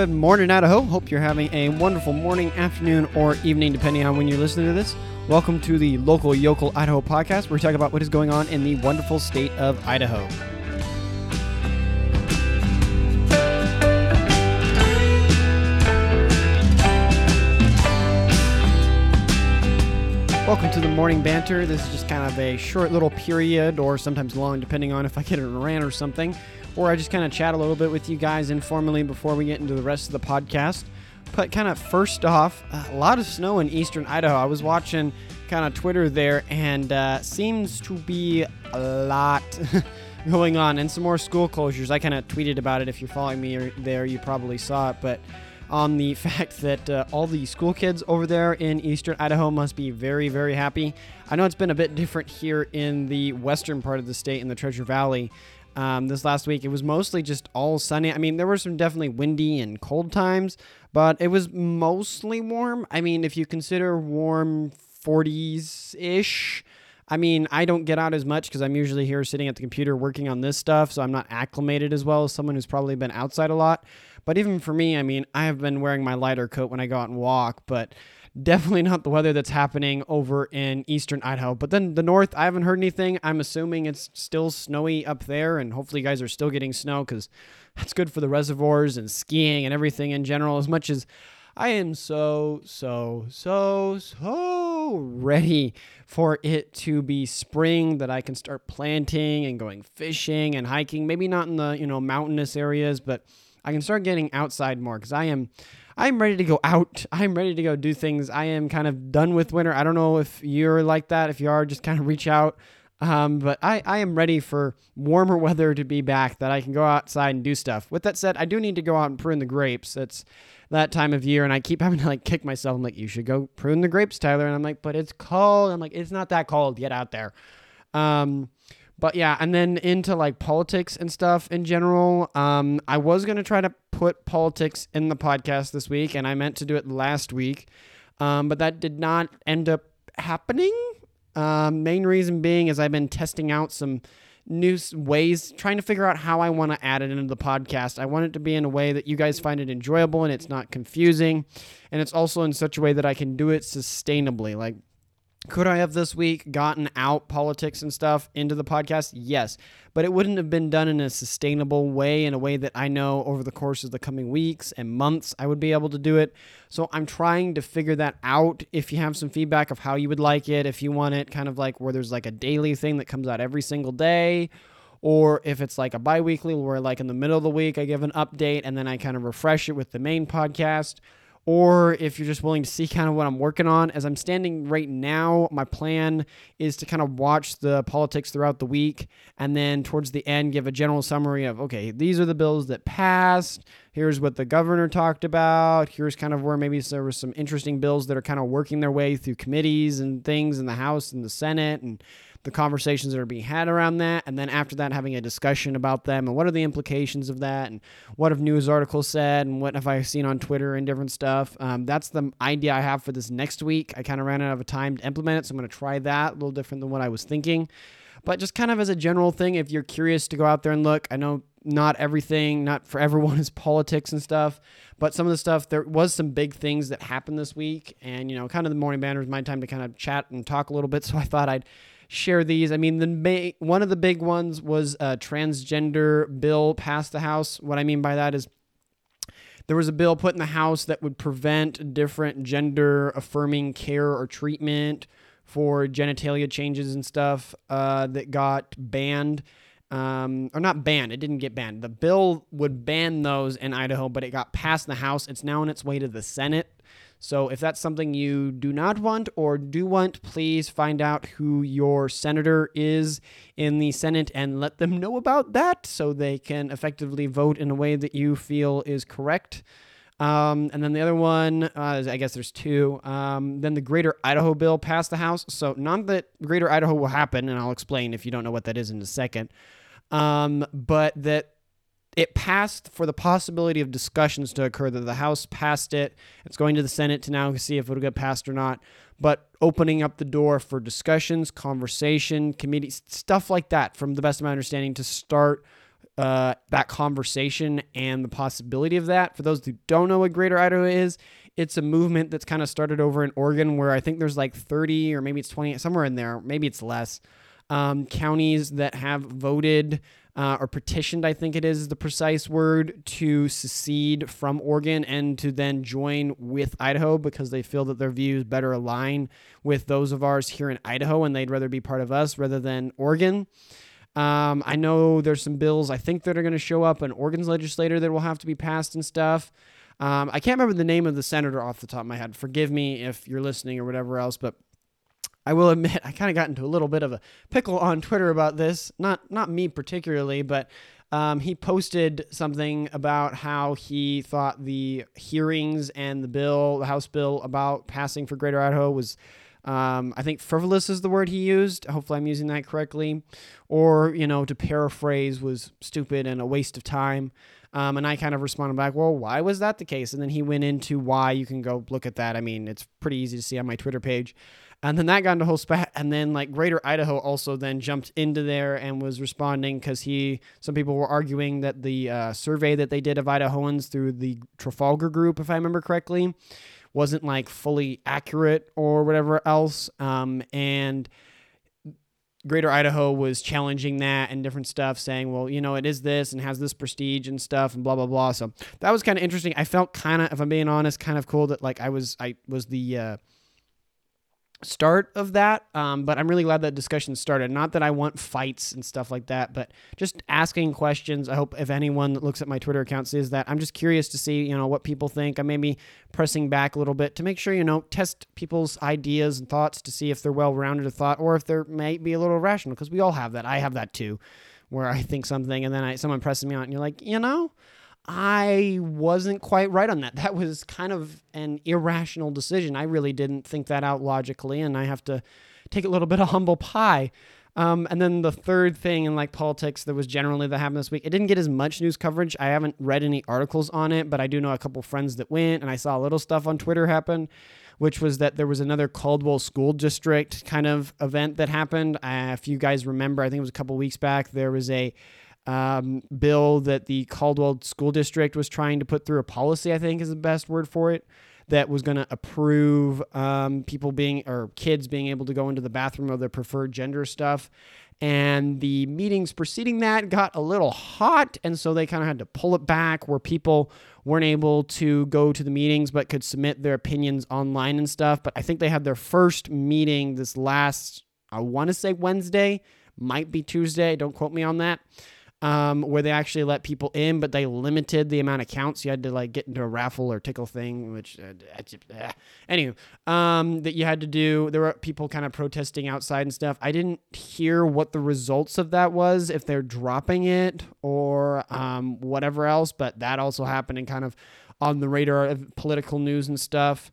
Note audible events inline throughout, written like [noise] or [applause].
Good morning, Idaho. Hope you're having a wonderful morning, afternoon, or evening, depending on when you're listening to this. Welcome to the Local Yocal Idaho podcast, where we talk about what is going on in the wonderful state of Idaho. Welcome to the morning banter. This is just kind of a short little period, or sometimes long, depending on if I get a rant or something, or I just kind of chat a little bit with you guys informally before we get into the rest of the podcast. But kind of first off, a lot of snow in eastern Idaho. I was watching kind of Twitter there, and uh, seems to be a lot [laughs] going on, and some more school closures. I kind of tweeted about it. If you're following me there, you probably saw it, but on the [laughs] fact that uh, all the school kids over there in eastern Idaho must be very, very happy. I know it's been a bit different here in the western part of the state in the Treasure Valley. Um, this last week, it was mostly just all sunny. I mean, there were some definitely windy and cold times, but it was mostly warm. I mean, if you consider warm 40s ish. I mean, I don't get out as much because I'm usually here sitting at the computer working on this stuff, so I'm not acclimated as well as someone who's probably been outside a lot. But even for me, I mean, I have been wearing my lighter coat when I go out and walk, but definitely not the weather that's happening over in eastern Idaho. But then the north, I haven't heard anything. I'm assuming it's still snowy up there, and hopefully, you guys are still getting snow because that's good for the reservoirs and skiing and everything in general. As much as I am so, so, so, so ready for it to be spring that I can start planting and going fishing and hiking. Maybe not in the, you know, mountainous areas, but I can start getting outside more because I am I'm ready to go out. I'm ready to go do things. I am kind of done with winter. I don't know if you're like that. If you are, just kind of reach out. Um, but I, I am ready for warmer [laughs] weather to be back that I can go outside and do stuff. With that said, I do need to go out and prune the grapes. It's that time of year, and I keep [laughs] having to like kick myself. I'm like, you should go prune the grapes, Tyler. And I'm like, but it's cold. I'm like, it's not that cold. Get out there. Um, but yeah, and then into like politics and stuff in general. Um, I was gonna try to put politics in the podcast this week, and I meant to do it last week, um, but that did not end up happening. Um, main reason being is I've been testing out some new ways, trying to figure out how I want to add it into the podcast. I want it to be in a way that you guys find it enjoyable and it's not confusing, and it's also in such a way that I can do it sustainably. Like could I have this week gotten out politics and stuff into the podcast? Yes. But it wouldn't have been done in a sustainable way, in a way that I know over the course of the coming weeks and months I would be able to do it. So I'm trying to figure that out. If you have some feedback of how you would like it, if you want it kind of like where there's like a daily thing that comes out every single day, or if it's like a bi weekly where like in the middle of the week I give an update and then I kind of refresh it with the main podcast or if you're just willing to see kind of what I'm working on. As I'm standing right now, my plan is to kind of watch the politics throughout the week and then towards the end give a general summary of okay, these are the bills that passed. Here's what the governor talked about. Here's kind of where maybe there were some interesting bills that are kind of working their way through committees and things in the House and the Senate and the conversations that are being had around that, and then after that, having a discussion about them and what are the implications of that, and what have news articles said, and what have I seen on Twitter and different stuff. Um, that's the idea I have for this next week. I kind of ran out of time to implement it, so I'm going to try that a little different than what I was thinking. But just kind of as a general thing, if you're curious to go out there and look, I know not everything, not for everyone [laughs] is politics and stuff, but some of the stuff, there was some big things that happened this week. And, you know, kind of the morning banner is my time to kind of chat and talk a little bit. [laughs] So I thought I'd share these. I mean, the ma- one of the big ones was a transgender bill passed the House. What I mean by that is there was a bill put in the House that would prevent different gender affirming care or treatment for genitalia changes and stuff uh, that got banned. Um, or not banned, it didn't get banned. The bill would ban those in Idaho, but it got passed in the House. It's now on its way to the Senate. So if that's something you do not want or do want, please find out who your senator is in the Senate and let them know about that so they can effectively vote in a way that you feel is correct. Um, and then the other one, uh, I guess there's two. Um, then the Greater Idaho bill passed the House. So, not that Greater Idaho will happen, and I'll explain if you don't know what that is in a second, um, but that it passed for the possibility of discussions to occur that the House passed it. It's going to the Senate to now see if it'll get passed or not. But opening up the door for discussions, conversation, committee stuff like that, from the best of my understanding, to start uh, that conversation and the possibility of that. For those who don't know what Greater Idaho is, it's a movement that's kind of started over in Oregon where I think there's like 30 or maybe it's 20, somewhere in there, maybe it's less, um, counties that have voted uh, or petitioned, I think it is the precise word, to secede from Oregon and to then join with Idaho because they feel that their views better align with those of ours here in Idaho and they'd rather be part of us rather than Oregon. Um, I know there's some bills I think that are going to show up in Oregon's legislature that will have to be passed and stuff. Um, I can't remember the name of the senator off the top of my head. Forgive me if you're listening or whatever else, but I will admit [laughs] I kind of got into a little bit of a pickle on Twitter about this. Not not me particularly, but um, he posted something about how he thought the hearings and the bill, the House bill about passing for Greater Idaho was. Um, I think frivolous is the word he used. Hopefully, I'm using that correctly. Or, you know, to paraphrase, was stupid and a waste of time. Um, and I kind of responded back, well, why was that the case? And then he went into why. You can go look at that. I mean, it's pretty easy to see on my Twitter page. And then that got into a whole spat. And then like Greater Idaho also then jumped into there and was responding because he, some people were arguing that the uh, survey that they did of Idahoans through the Trafalgar group, if I remember correctly, wasn't like fully accurate or whatever else. Um, and Greater Idaho was challenging that and different stuff, saying, well, you know, it is this and has this prestige and stuff and blah blah blah. So that was kind of interesting. I felt kind of, if I'm being honest, kind of cool that like I was I was the uh, start of that. Um, but I'm really glad that discussion started. Not that I want fights and stuff like that, but just asking questions. I hope if anyone that looks at my Twitter account sees that, I'm just curious to see, you know, what people think. I may be pressing back a little bit to make sure, you know, test people's ideas and thoughts to see if they're well rounded of thought or if they might be a little irrational because we all have that. I have that too, where I think something and then I, someone presses me on and you're like, you know, I wasn't quite right on that. [laughs] That was kind of an irrational decision. I really didn't think that out logically, and I have to take a little bit of [laughs] humble pie. Um, and then the third thing in like politics that was generally that happened this week, it didn't get as much news coverage. I haven't read any articles on it, but I do know a couple friends that went, and I saw a little stuff on Twitter happen, which was that there was another Caldwell School District kind of event that happened. Uh, if you guys remember, I think it was a couple weeks back, there was a um, bill that the Caldwell School District was trying to put through a policy, I think is the best word for it, that was going to approve um, people being, or kids being able to go into the bathroom of their preferred gender stuff. And the meetings preceding that got a little hot. And so they kind of had to pull it back where people weren't able to go to the meetings but could submit their opinions online and stuff. But I think they had their first meeting this last, I want to say Wednesday, might be Tuesday. Don't quote me on that um, where they actually let people in, but they limited the amount of counts. You had to like get into a raffle or tickle thing, which uh, uh, anyway, um, that you had to do. There were people kind of protesting outside and stuff. I didn't hear what the results of that was, if they're dropping it or um, whatever else, but that also happened and kind of on the radar of political news and stuff.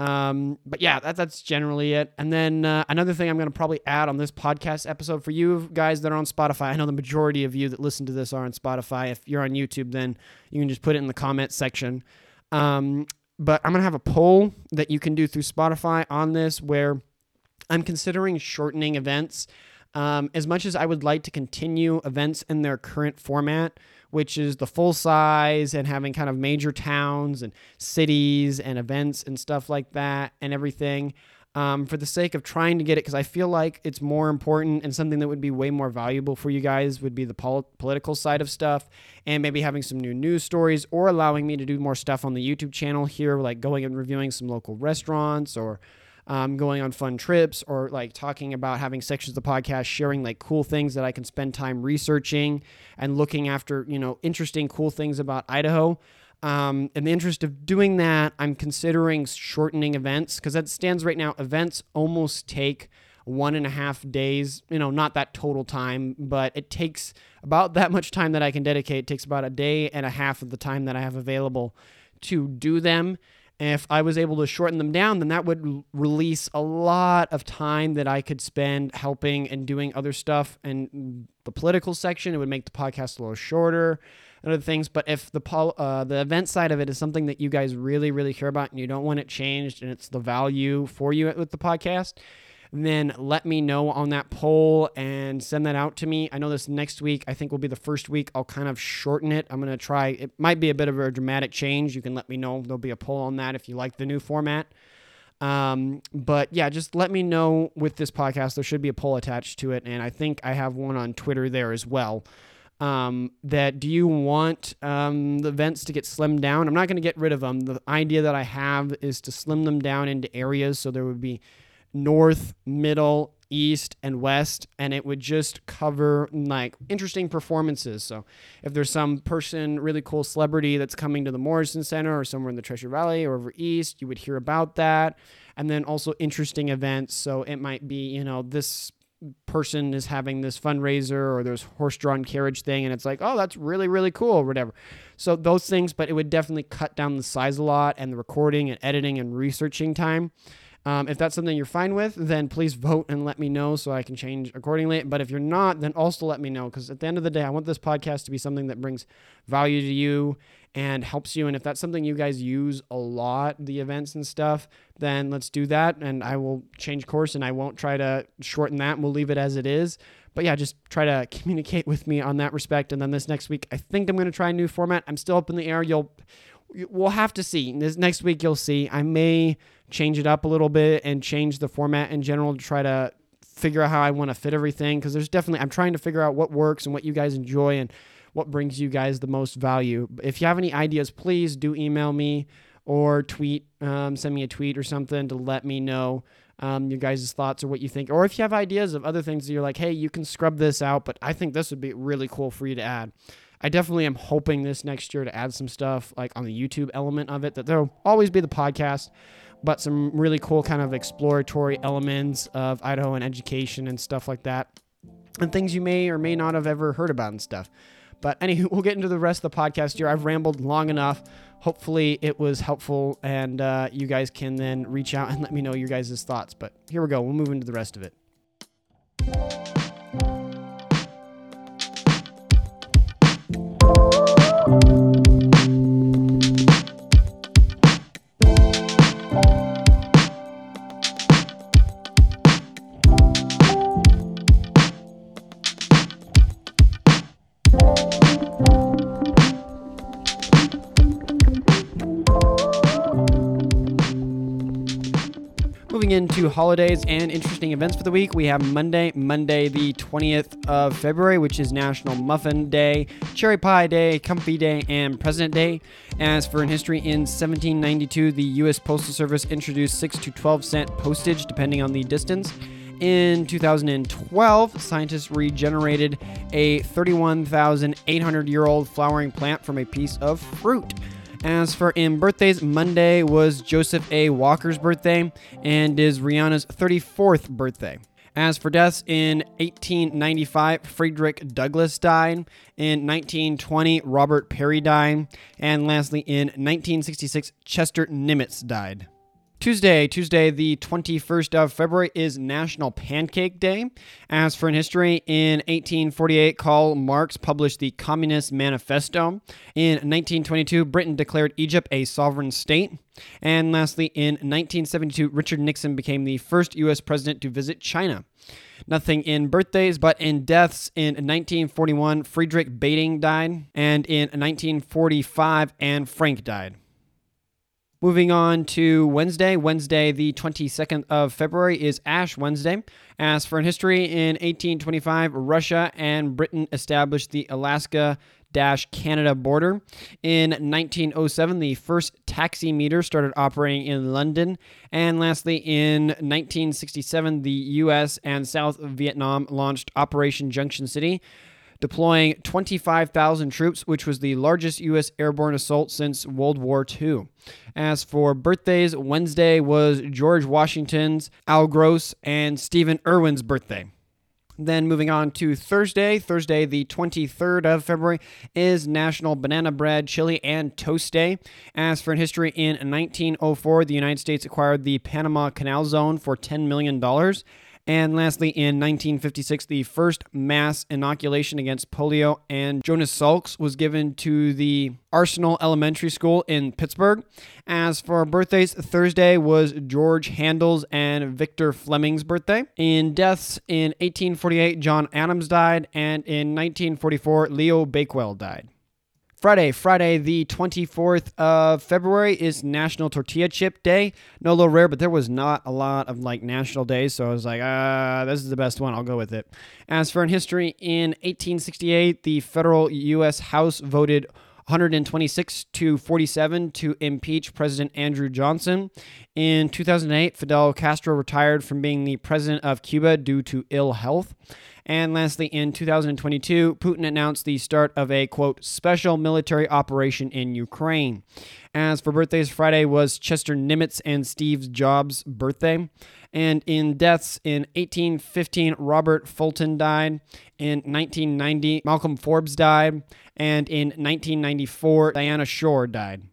Um, but yeah, that, that's generally it. And then uh, another thing I'm going to probably add on this podcast episode for you guys that are on Spotify. I know the majority of you that listen to this are on Spotify. If you're on YouTube, then you can just put it in the comment section. Um, but I'm going to have a poll that you can do through Spotify on this where I'm considering shortening events. Um, as much as I would like to continue events in their current format, which is the full size and having kind of major towns and cities and events and stuff like that and everything. Um, for the sake of trying to get it, because I feel like it's more important and something that would be way more valuable for you guys would be the pol- political side of stuff and maybe having some new news stories or allowing me to do more stuff on the YouTube channel here, like going and reviewing some local restaurants or um, going on fun trips or like talking about having sections of the podcast, sharing like cool things that I can spend time researching and looking after, you know, interesting, cool things about Idaho. Um, in the interest of doing that, I'm considering shortening events because that stands right now. Events almost take one and a half days. You know, not that total time, but it takes about [laughs] that much time that I can dedicate. It takes about a day and a half of the time that I have available to do them if I was able to shorten them down, then that would release a lot of time that I could spend helping and doing other stuff. And the political section, it would make the podcast a little shorter and other things. But if the pol- uh, the event side of it is something that you guys really, really care about and you don't want it changed and it's the value for you with the podcast, then let me know on that poll and send that out to me. I know this next week, I think will be the first week. I'll kind of shorten it. I'm going to try, it might be a bit of a dramatic change. You can let me know. There'll be a poll on that if you like the new format. Um, but yeah, just let me know with this podcast. There should be a poll attached to it. And I think I have one on Twitter there as well. Um, that do you want um, the events to get slimmed down? I'm not going to get rid of them. The idea that I have is to slim them down into areas so there would be north, middle, east, and west, and it would just cover like interesting performances. So if there's some person, really cool celebrity that's coming to the Morrison Center or somewhere in the Treasure Valley or over east, you would hear about that. And then also interesting events. So it might be, you know, this person is having this fundraiser or there's horse-drawn carriage thing and it's like oh that's really really cool or whatever so those things but it would definitely cut down the size a lot and the recording and editing and researching time um, if that's something you're fine with, then please vote and let me know so I can change accordingly. But if you're not, then also let me know because at the end of the day, I want this podcast to be something that brings value to you and helps you. And if that's something you guys use a lot, the events and stuff, then let's do that. And I will change course and I won't try to shorten that. We'll leave it as it is. But yeah, just try to [laughs] communicate with me on that respect. And then this next week, I think I'm going to try a new format. I'm still up in the air. You'll, we'll have to see. This next week, you'll see. I may change it up a little bit and change the format in general to try to figure out how I want to fit everything because there's definitely I'm trying to figure out what works and what you guys enjoy and what brings you guys the most value. If you have any ideas, please do email me or tweet, um, send me a tweet or something to let me know um, your guys' thoughts or what you think. Or if you have ideas of other things that you're like, hey, you can scrub this out, but I think this would be really cool for you to add. I definitely am hoping this next year to add some stuff like on the YouTube element of it, that there'll always be the podcast but some really cool kind of exploratory elements of Idaho and education and stuff like that, and things you may or may not have ever heard about and stuff. But anywho, [laughs] we'll get into the rest of the podcast here. I've rambled long enough. Hopefully, it was helpful, and uh, you guys can then reach out and [laughs] let me know your guys' thoughts. But here we go. We'll move into the rest of it. Into holidays and interesting events for the week, we have Monday, Monday the 20th of February, which is National Muffin Day, Cherry Pie Day, Comfy Day, and President Day. As for in history, in 1792, the U.S. Postal Service introduced 6 to 12 cent postage depending on the distance. In 2012, scientists regenerated a 31,800 year old flowering plant from a piece of fruit. As for in birthdays, Monday was Joseph A. Walker's birthday and is Rihanna's 34th birthday. As for deaths, in 1895, Frederick Douglass died. In 1920, Robert Peary died. And lastly, in 1966, Chester Nimitz died. Tuesday, Tuesday, the 21st of February, is National Pancake Day. As for in history, in 1848, Karl Marx published the Communist Manifesto. In 1922, Britain declared Egypt a sovereign state. And lastly, in 1972, Richard Nixon became the first U.S. president to visit China. Nothing in birthdays, but in deaths. In 1941, Friedrich Banting died. And in 1945, Anne Frank died. Moving on to Wednesday. Wednesday, the 22nd of February, is Ash Wednesday. As for in history, in 1825, Russia and Britain established the Alaska dash Canada border. In 1907, the first taximeter started operating in London. And lastly, in 1967, the U.S. and South Vietnam launched Operation Junction City deploying 25,000 troops, which was the largest U.S. airborne assault since World War II. As for birthdays, Wednesday was George Washington's, Al Gross, and Stephen Irwin's birthday. Then moving on to Thursday, Thursday the 23rd of February is National Banana Bread, Chili, and Toast Day. As for history, in 1904, the United States acquired the Panama Canal Zone for $10 million. And lastly, in 1956, the first mass inoculation against polio and Jonas Salks was given to the Arsenal Elementary School in Pittsburgh. As for birthdays, Thursday was George Handel's and Victor Fleming's birthday. In deaths, in 1848, John Adams died, and in 1944, Leo Baekeland died. Friday, Friday, the 24th of February is National Tortilla Chip Day. No, little rare, but there was not a lot of like national days, so I was like, ah, uh, this is the best one. I'll go with it. As for in history, in 1868, the federal U.S. House voted 126 to 47 to impeach President Andrew Johnson. In 2008, Fidel Castro retired from being the president of Cuba due to ill health. And lastly, in 2022, Putin announced the start of a quote special military operation in Ukraine. As for birthdays, Friday was Chester Nimitz and Steve Jobs' birthday. And in deaths, in 1815, Robert Fulton died. In 1990, Malcolm Forbes died. And in 1994, Dinah Shore died.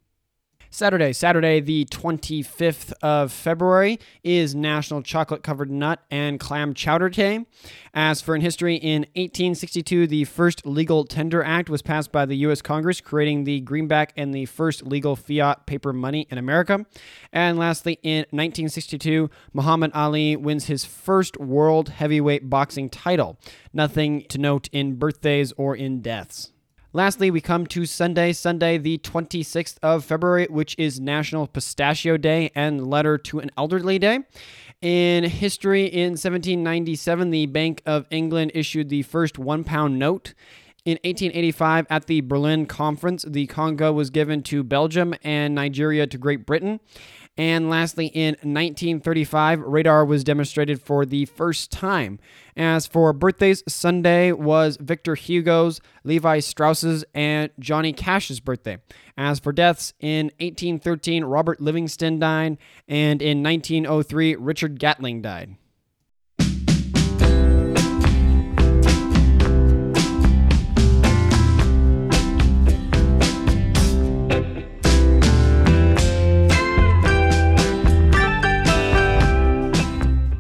Saturday, Saturday, the 25th of February, is National Chocolate Covered Nut and Clam Chowder Day. As for in history, in 1862, the first Legal Tender Act was passed by the U.S. Congress, creating the greenback and the first legal fiat paper money in America. And lastly, in 1962, Muhammad Ali wins his first world heavyweight boxing title. Nothing to note in birthdays or in deaths. Lastly, we come to Sunday, Sunday, the 26th of February, which is National Pistachio Day and Letter to an Elderly Day. In history, in 1797, the Bank of England issued the first one pound note. In 1885, at the Berlin Conference, the Congo was given to Belgium and Nigeria to Great Britain. And lastly, in 1935, radar was demonstrated for the first time. As for birthdays, Sunday was Victor Hugo's, Levi Strauss's, and Johnny Cash's birthday. As for deaths, in 1813, Robert Livingston died, and in 1903, Richard Gatling died.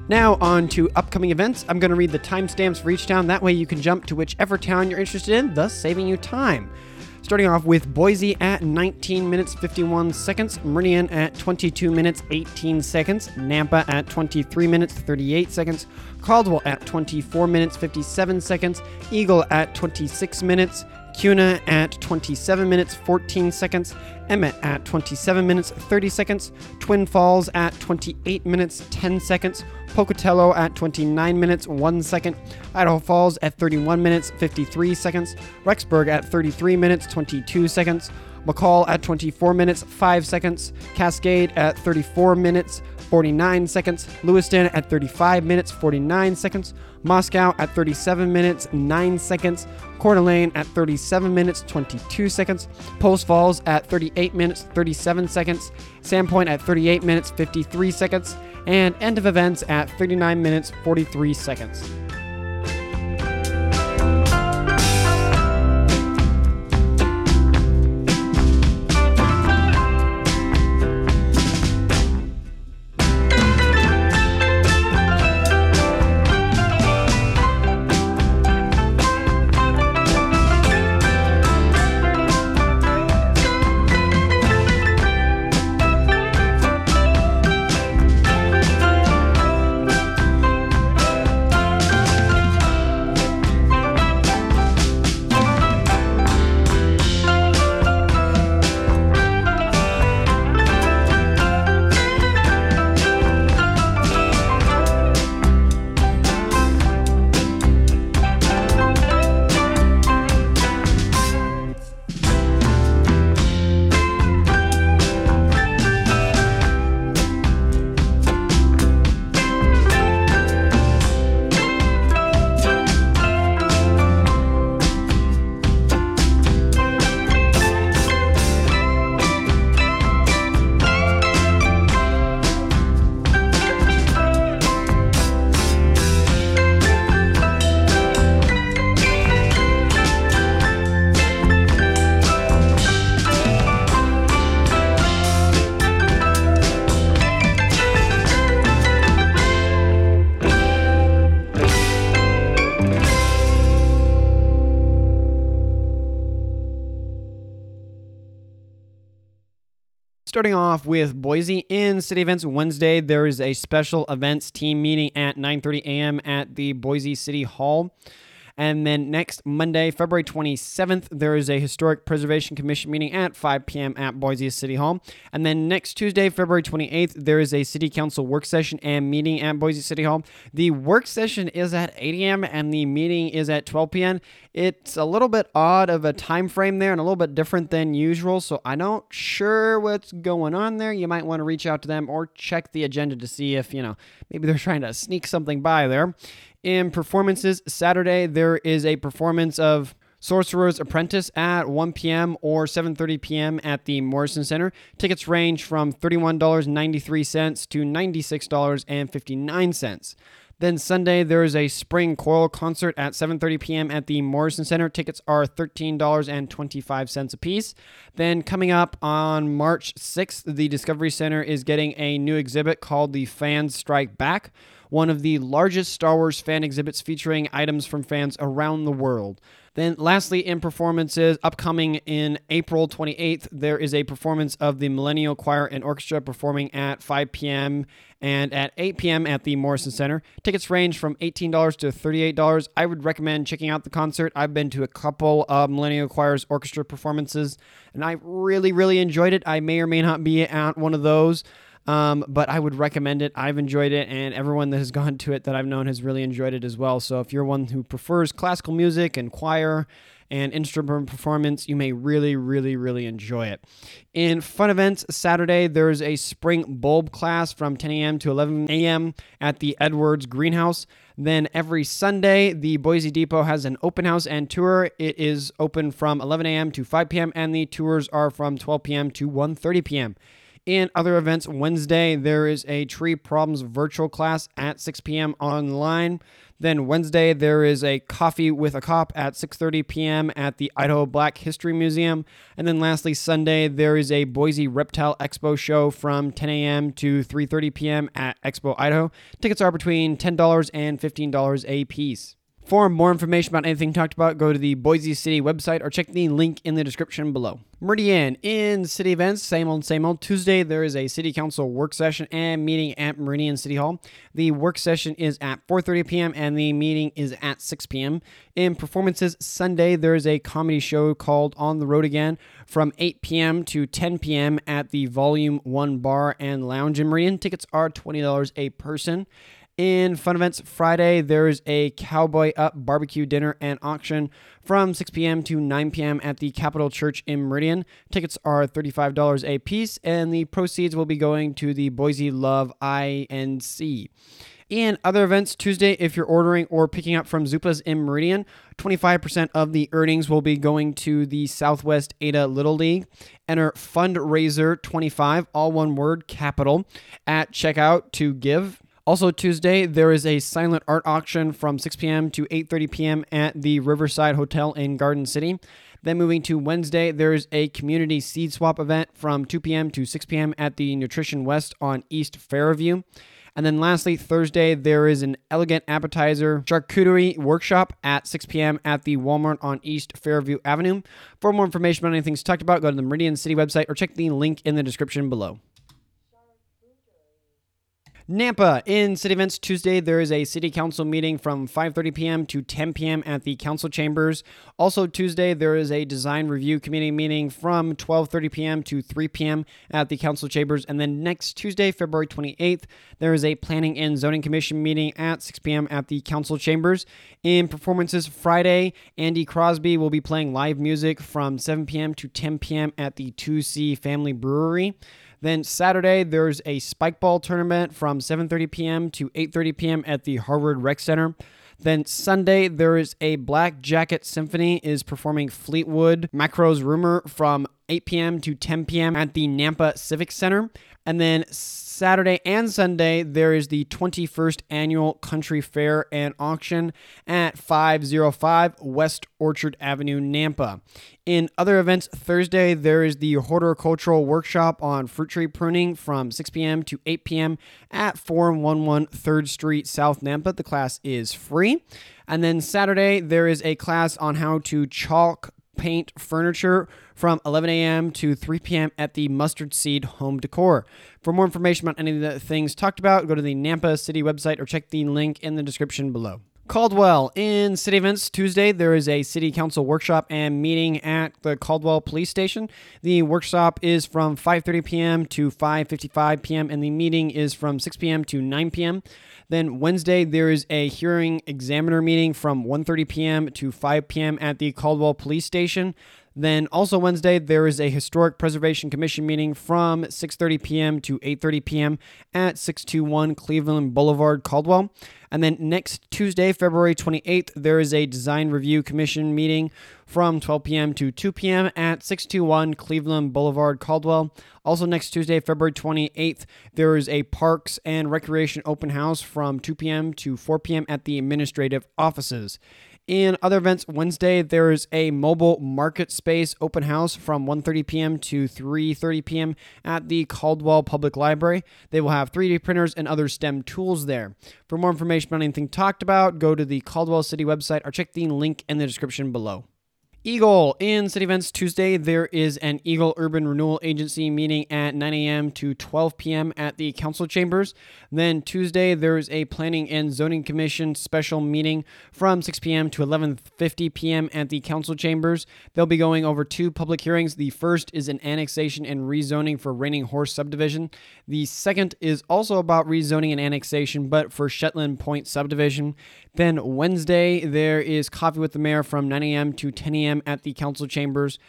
Now, on to upcoming events. I'm going to read the timestamps for each town. That way, you can jump to whichever town you're interested in, thus saving you time. Starting off with Boise at 19 minutes 51 seconds, Meridian at 22 minutes 18 seconds, Nampa at 23 minutes 38 seconds, Caldwell at 24 minutes 57 seconds, Eagle at 26 minutes, Kuna at 27 minutes 14 seconds, Emmett at 27 minutes 30 seconds, Twin Falls at 28 minutes 10 seconds, Pocatello at 29 minutes 1 second, Idaho Falls at 31 minutes 53 seconds, Rexburg at 33 minutes 22 seconds, McCall at 24 minutes 5 seconds, Cascade at 34 minutes 49 seconds, Lewiston at 35 minutes 49 seconds, Moscow at 37 minutes 9 seconds, Coeur d'Alene at 37 minutes 22 seconds, Post Falls at 38 minutes 37 seconds, Sandpoint at 38 minutes 53 seconds, and end of events at 39 minutes 43 seconds. Starting off with Boise in city events Wednesday, there is a special events team meeting at 9:30 a.m. at the Boise City Hall. And then next Monday, February 27th, there is a Historic Preservation Commission meeting at 5 p.m. at Boise City Hall. And then next Tuesday, February 28th, there is a City Council work session and meeting at Boise City Hall. The work session is at 8 a.m. and the meeting is at 12 p.m. It's a little bit odd of a time frame there and a little bit different than usual, so I'm not sure what's going on there. You might want to reach out to them or check the agenda to see if, you know, maybe they're trying to sneak something by there in performances. Saturday, there is a performance of Sorcerer's Apprentice at 1 p.m. or 7:30 p.m. at the Morrison Center. Tickets range from $31.93 to $96.59. Then Sunday there is a spring choral concert at 7:30 p.m. at the Morrison Center. Tickets are $13.25 a piece. Then coming up on March 6th, the Discovery Center is getting a new exhibit called The Fans Strike Back one of the largest Star Wars fan exhibits featuring items from fans around the world. Then, lastly, in performances, upcoming in April 28th, there is a performance of the Millennial Choir and Orchestra performing at 5 p.m. and at 8 p.m. at the Morrison Center. Tickets range from $18 to $38. I would recommend checking out the concert. I've been to a couple of Millennial Choir's orchestra performances, and I really, really enjoyed it. I may or may not be at one of those. Um, but I would recommend it. I've enjoyed it, and everyone that has [laughs] gone to it that I've known has really enjoyed it as well. So if you're one who prefers classical music and choir and instrument performance, you may really, really, really enjoy it. In fun events, Saturday, there's a spring bulb class from 10 a.m. to 11 a.m. at the Edwards Greenhouse. Then every Sunday, the Boise Depot has an open house and tour. It is open from 11 a.m. to 5 p.m., and the tours are from 12 p.m. to 1.30 p.m. In other events, Wednesday, there is a tree problems virtual class at 6 p.m. online. Then Wednesday, there is a coffee with a cop at 6:30 p.m. at the Idaho Black History Museum. And then lastly, Sunday, there is a Boise Reptile Expo show from 10 a.m. to 3:30 p.m. at Expo Idaho. Tickets are between $10 and $15 a piece. For more information about anything talked about, go to the Boise City website or check the link in the description below. Meridian in city events, same old, same old. Tuesday, there is a city council work session and meeting at Meridian City Hall. The work session is at 4:30 p.m. and the meeting is at 6 p.m. In performances, Sunday, there is a comedy show called On the Road Again from 8 p.m. to 10 p.m. at the Volume 1 Bar and Lounge in Meridian. Tickets are $20 a person. In fun events Friday, there's a Cowboy Up barbecue dinner and auction from 6 p.m. to 9 p.m. at the Capitol Church in Meridian. Tickets are $35 a piece, and the proceeds will be going to the Boise Love INC. In other events, Tuesday, if you're ordering or picking up from Zupa's in Meridian, 25% of the earnings will be going to the Southwest Ada Little League. Enter fundraiser 25, all one word, capital, at checkout to give. Also Tuesday, there is a silent art auction from 6 p.m. to 8:30 p.m. at the Riverside Hotel in Garden City. Then moving to Wednesday, there's a community seed swap event from 2 p.m. to 6 p.m. at the Nutrition West on East Fairview. And then lastly, Thursday, there is an elegant appetizer charcuterie workshop at 6 p.m. at the Walmart on East Fairview Avenue. For more information on anything talked about, go to the Meridian City website or check the link in the description below. Nampa in city events Tuesday there is a city council meeting from 5:30 p.m. to 10 p.m. at the council chambers. Also Tuesday there is a design review committee meeting from 12:30 p.m. to 3 p.m. at the council chambers and then next Tuesday February 28th there is a planning and zoning commission meeting at 6 p.m. at the council chambers. In performances Friday Andy Crosby will be playing live music from 7 p.m. to 10 p.m. at the 2C Family Brewery. Then Saturday, there's a spike ball tournament from 7:30 p.m. to 8:30 p.m. at the Harvard Rec Center. Then Sunday, there is a Black Jacket Symphony is performing Fleetwood Mac's Rumours from 8 p.m. to 10 p.m. at the Nampa Civic Center. And then Saturday and Sunday, there is the 21st Annual Country Fair and Auction at 505 West Orchard Avenue, Nampa. In other events, Thursday, there is the horticultural workshop on fruit tree pruning from 6 p.m. to 8 p.m. at 411 3rd Street, South Nampa. The class is free. And then Saturday, there is a class on how to chalk paint, furniture from 11 a.m. to 3 p.m. at the Mustard Seed Home Decor. For more information about any of the things talked about, go to the Nampa City website or check the link in the description below. Caldwell in city events Tuesday. There is a city council workshop and meeting at the Caldwell Police Station. The workshop is from 5:30 p.m. to 5:55 p.m. and the meeting is from 6 p.m. to 9 p.m. Then Wednesday there is a hearing examiner meeting from 1:30 p.m. to 5 p.m. at the Caldwell Police Station. Then also Wednesday there is a historic preservation commission meeting from 6:30 p.m. to 8:30 p.m. at 621 Cleveland Boulevard, Caldwell. And then next Tuesday, February 28th, there is a design review commission meeting from 12 p.m. to 2 p.m. at 621 Cleveland Boulevard, Caldwell. Also, next Tuesday, February 28th, there is a Parks and Recreation open house from 2 p.m. to 4 p.m. at the administrative offices. In other events, Wednesday there's a mobile market space open house from 1:30 p.m. to 3:30 p.m. at the Caldwell Public Library. They will have 3D printers and other STEM tools there. For more information on anything talked about, go to the Caldwell City website or check the link in the description below. Eagle in city events Tuesday. There is an Eagle Urban Renewal Agency meeting at 9 a.m. to 12 p.m. at the council chambers. Then Tuesday there is a Planning and Zoning Commission special meeting from 6 p.m. to 11:50 p.m. at the council chambers. They'll be going over two public hearings. The first is an annexation and rezoning for Raining Horse subdivision. The second is also about rezoning and annexation, but for Shetland Point subdivision. Then Wednesday there is coffee with the mayor from 9 a.m. to 10 a.m at the council chambers.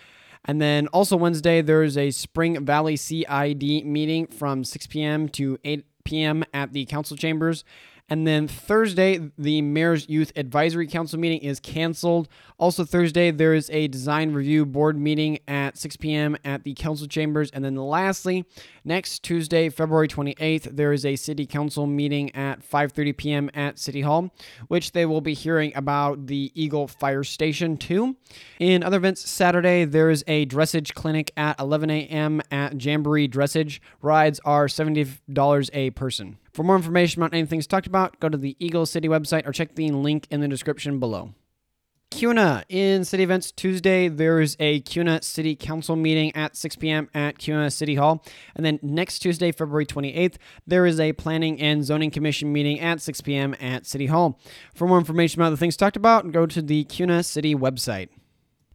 And then also Wednesday, there is a Spring Valley CID meeting from 6 p.m. to 8 p.m. at the council chambers. And then Thursday, the Mayor's Youth Advisory Council meeting is canceled. Also, Thursday, there is a design review board meeting at 6 p.m. at the council chambers. And then lastly, next Tuesday, February 28th, there is a city council meeting at 5:30 p.m. at City Hall, which they will be hearing about the Eagle Fire Station 2. In other events, Saturday, there is a dressage clinic at 11 a.m. at Jamboree Dressage. Rides are $70 a person. For more information about anything talked about, go to the Eagle City website or check the link in the description below. Kuna in city events Tuesday. There is a Kuna City Council meeting at 6 p.m. at Kuna City Hall. And then next Tuesday, February 28th, there is a Planning and Zoning Commission meeting at 6 p.m. at City Hall. For more information about the things talked about, go to the Kuna City website.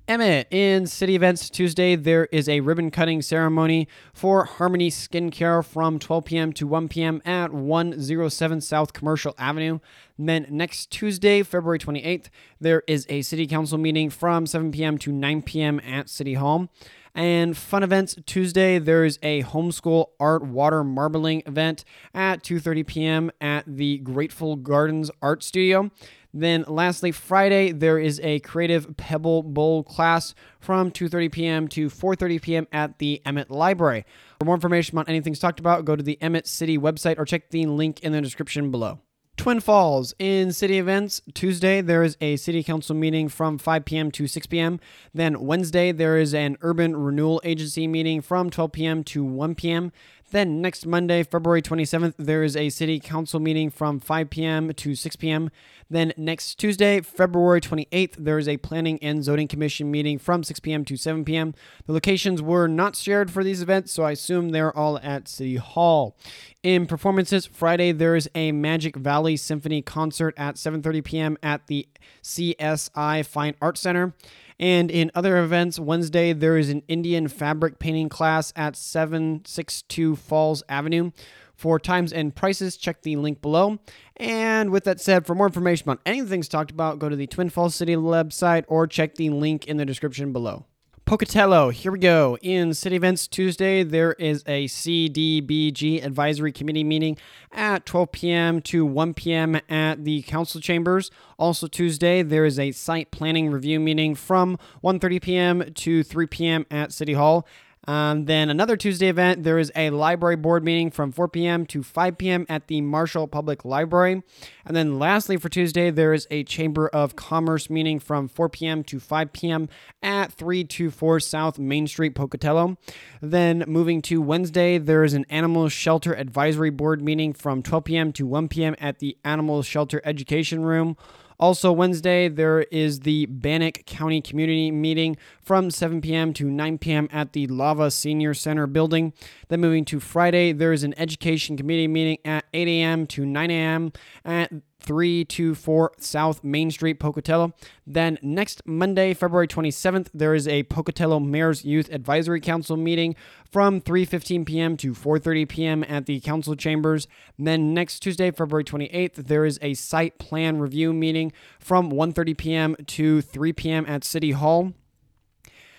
Emmett, in city events Tuesday, there is a ribbon cutting ceremony for Harmony Skincare from 12 p.m. to 1 p.m. at 107 South Commercial Avenue. And then next Tuesday, February 28th, there is a city council meeting from 7 p.m. to 9 p.m. at City Hall. And fun events Tuesday, there's a homeschool art water marbling event at 2:30 p.m. at the Grateful Gardens Art Studio. Then lastly, Friday there is a creative pebble bowl class from 2:30 p.m. to 4:30 p.m. at the Emmett Library. For more information on anything talked about, go to the Emmett City website or check the link in the description below. Twin Falls in city events. Tuesday, there is a city council meeting from 5 p.m. to 6 p.m. Then Wednesday, there is an urban renewal agency meeting from 12 p.m. to 1 p.m. Then next Monday, February 27th, there is a city council meeting from 5 p.m. to 6 p.m. Then next Tuesday, February 28th, there is a planning and zoning commission meeting from 6 p.m. to 7 p.m. The locations were not shared for these events, so I assume they're all at City Hall. In performances, Friday there is a Magic Valley Symphony concert at 7:30 p.m. at the CSI Fine Arts Center. And in other events, Wednesday, there is an Indian fabric painting class at 762 Falls Avenue. For times and prices, check the link below. And with that said, for more information about anything talked about, go to the Twin Falls City website or check the link in the description below. Pocatello, here we go. In city events Tuesday, there is a CDBG advisory committee meeting at 12 p.m. to 1 p.m. at the council chambers. Also Tuesday, there is a site planning review meeting from 1:30 p.m. to 3 p.m. at City Hall. Um, then another Tuesday event, there is a library board meeting from 4 p.m. to 5 p.m. at the Marshall Public Library. And then lastly, for Tuesday, there is a Chamber of Commerce meeting from 4 p.m. to 5 p.m. at 324 South Main Street, Pocatello. Then moving to Wednesday, there is an Animal Shelter Advisory Board meeting from 12 p.m. to 1 p.m. at the Animal Shelter Education Room. Also, Wednesday, there is the Bannock County Community Meeting from 7 p.m. to 9 p.m. at the Lava Senior Center building. Then, moving to Friday, there is an Education Committee meeting at 8 a.m. to 9 a.m. at 324 South Main Street, Pocatello. Then next Monday, February 27th, there is a Pocatello Mayor's Youth Advisory Council meeting from 3:15 p.m. to 4:30 p.m. at the council chambers. then next Tuesday, February 28th, there is a site plan review meeting from 1:30 p.m. to 3 p.m. at City Hall.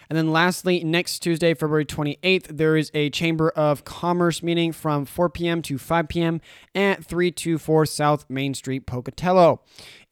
And then lastly, next Tuesday, February 28th, there is a Chamber of Commerce meeting from 4 p.m. to 5 p.m. at 324 South Main Street, Pocatello.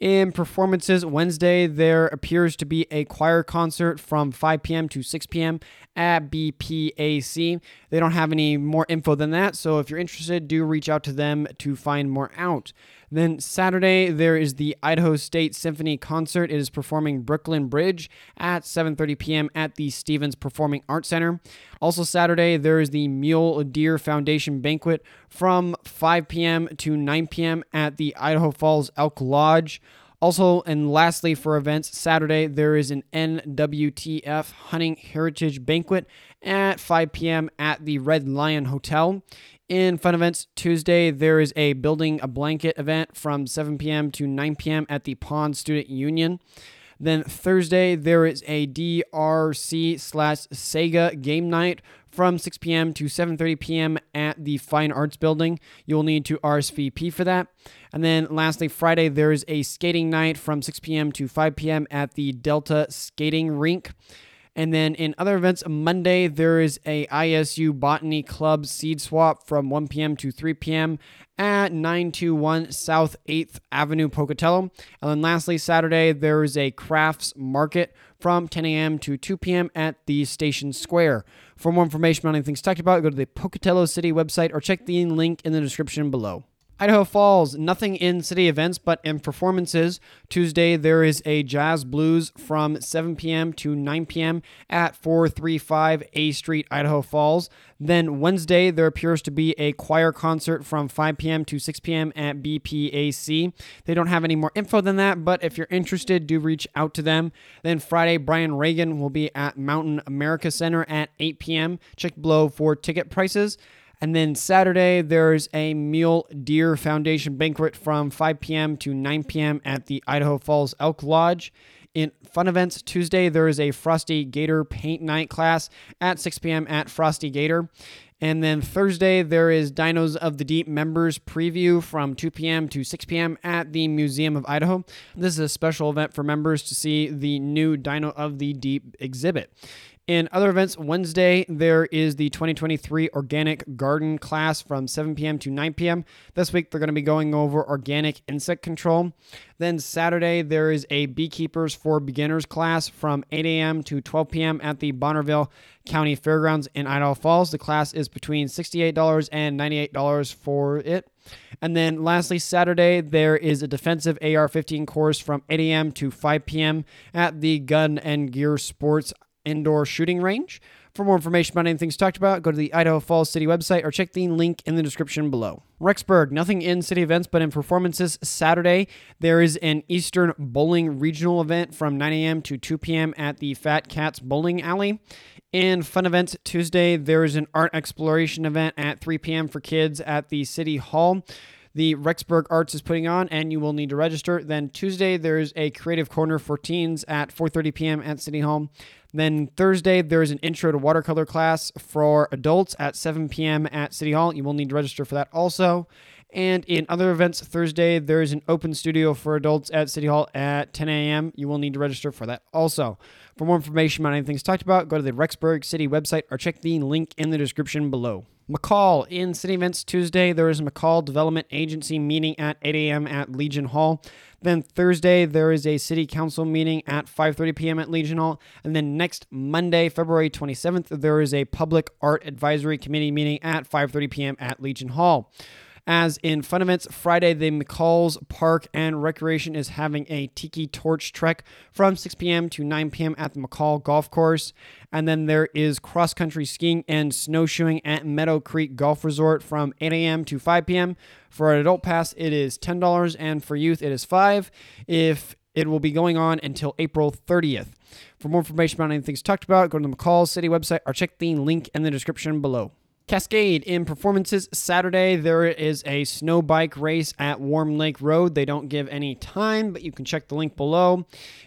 In performances, Wednesday, there appears to be a choir concert from 5 p.m. to 6 p.m. at BPAC. They don't have any more info than that, so if you're interested, do reach out to them to find more out. Then Saturday there is the Idaho State Symphony concert. It is performing Brooklyn Bridge at 7:30 p.m. at the Stephens Performing Arts Center. Also Saturday there is the Mule Deer Foundation banquet from 5 p.m. to 9 p.m. at the Idaho Falls Elk Lodge. Also, and lastly, for events, Saturday there is an NWTF Hunting Heritage Banquet at 5 p.m. at the Red Lion Hotel. In fun events, Tuesday, there is a Building a Blanket event from 7 p.m. to 9 p.m. at the Pond Student Union. Then Thursday, there is a DRC slash Sega game night from 6 p.m. to 7:30 p.m. at the Fine Arts Building. You will need to RSVP for that. And then lastly, Friday there is a skating night from 6 p.m. to 5 p.m. at the Delta Skating Rink. And then in other events, Monday, there is a ISU Botany Club seed swap from 1 p.m. to 3 p.m. at 921 South 8th Avenue, Pocatello. And then lastly, Saturday, there is a crafts market from 10 a.m. to 2 p.m. at the Station Square. For more information on anything talked about, go to the Pocatello City website or check the link in the description below. Idaho Falls, nothing in city events, but in performances. Tuesday, there is a jazz blues from 7 p.m. to 9 p.m. at 435 A Street, Idaho Falls. Then Wednesday, there appears to be a choir concert from 5 p.m. to 6 p.m. at BPAC. They don't have any more info than that, but if you're interested, do reach out to them. Then Friday, Brian Regan will be at Mountain America Center at 8 p.m. Check below for ticket prices. And then Saturday, there's a Mule Deer Foundation banquet from 5 p.m. to 9 p.m. at the Idaho Falls Elk Lodge. In fun events, Tuesday, there is a Frosty Gator paint night class at 6 p.m. at Frosty Gator. And then Thursday, there is Dinos of the Deep members preview from 2 p.m. to 6 p.m. at the Museum of Idaho. This is a special event for members to see the new Dino of the Deep exhibit. In other events, Wednesday, there is the 2023 Organic Garden class from 7 p.m. to 9 p.m. This week, they're going to be going over organic insect control. Then Saturday, there is a Beekeepers for Beginners class from 8 a.m. to 12 p.m. at the Bonneville County Fairgrounds in Idaho Falls. The class is between $68 and $98 for it. And then lastly, Saturday, there is a defensive AR 15 course from 8 a.m. to 5 p.m. at the Gun and Gear Sports indoor shooting range. For more information about anything talked about, go to the Idaho Falls City website or check the link in the description below. Rexburg, nothing in city events, but in performances. Saturday, there is an Eastern Bowling Regional event from 9 a.m. to 2 p.m. at the Fat Cats Bowling Alley. In fun events, Tuesday, there is an art exploration event at 3 p.m. for kids at the City Hall the Rexburg Arts is putting on, and you will need to register. Then Tuesday, there's a creative corner for teens at 4:30 p.m. at City Hall. Then Thursday, there's an intro to watercolor class for adults at 7 p.m. at City Hall. You will need to register for that also. And in other events, Thursday, there is an open studio for adults at City Hall at 10 a.m. You will need to register for that also. For more information about anything talked about, go to the Rexburg City website or check the link in the description below. McCall in City Events Tuesday, there is a McCall Development Agency meeting at 8 a.m. at Legion Hall. Then Thursday, there is a City Council meeting at 5:30 p.m. at Legion Hall. And then next Monday, February 27th, there is a Public Art Advisory Committee meeting at 5:30 p.m. at Legion Hall. As in fun events, Friday, the McCalls Park and Recreation is having a Tiki Torch Trek from 6 p.m. to 9 p.m. at the McCall Golf Course. And then there is cross country skiing and snowshoeing at Meadow Creek Golf Resort from 8 a.m. to 5 p.m. For an adult pass, it is $10, and for youth, it is 5 If it will be going on until April 30th. For more information about anything talked about, go to the McCall City website or check the link in the description below. Cascade in performances Saturday. There is a snow bike race at Warm Lake Road. They don't give any time, but you can check the link below.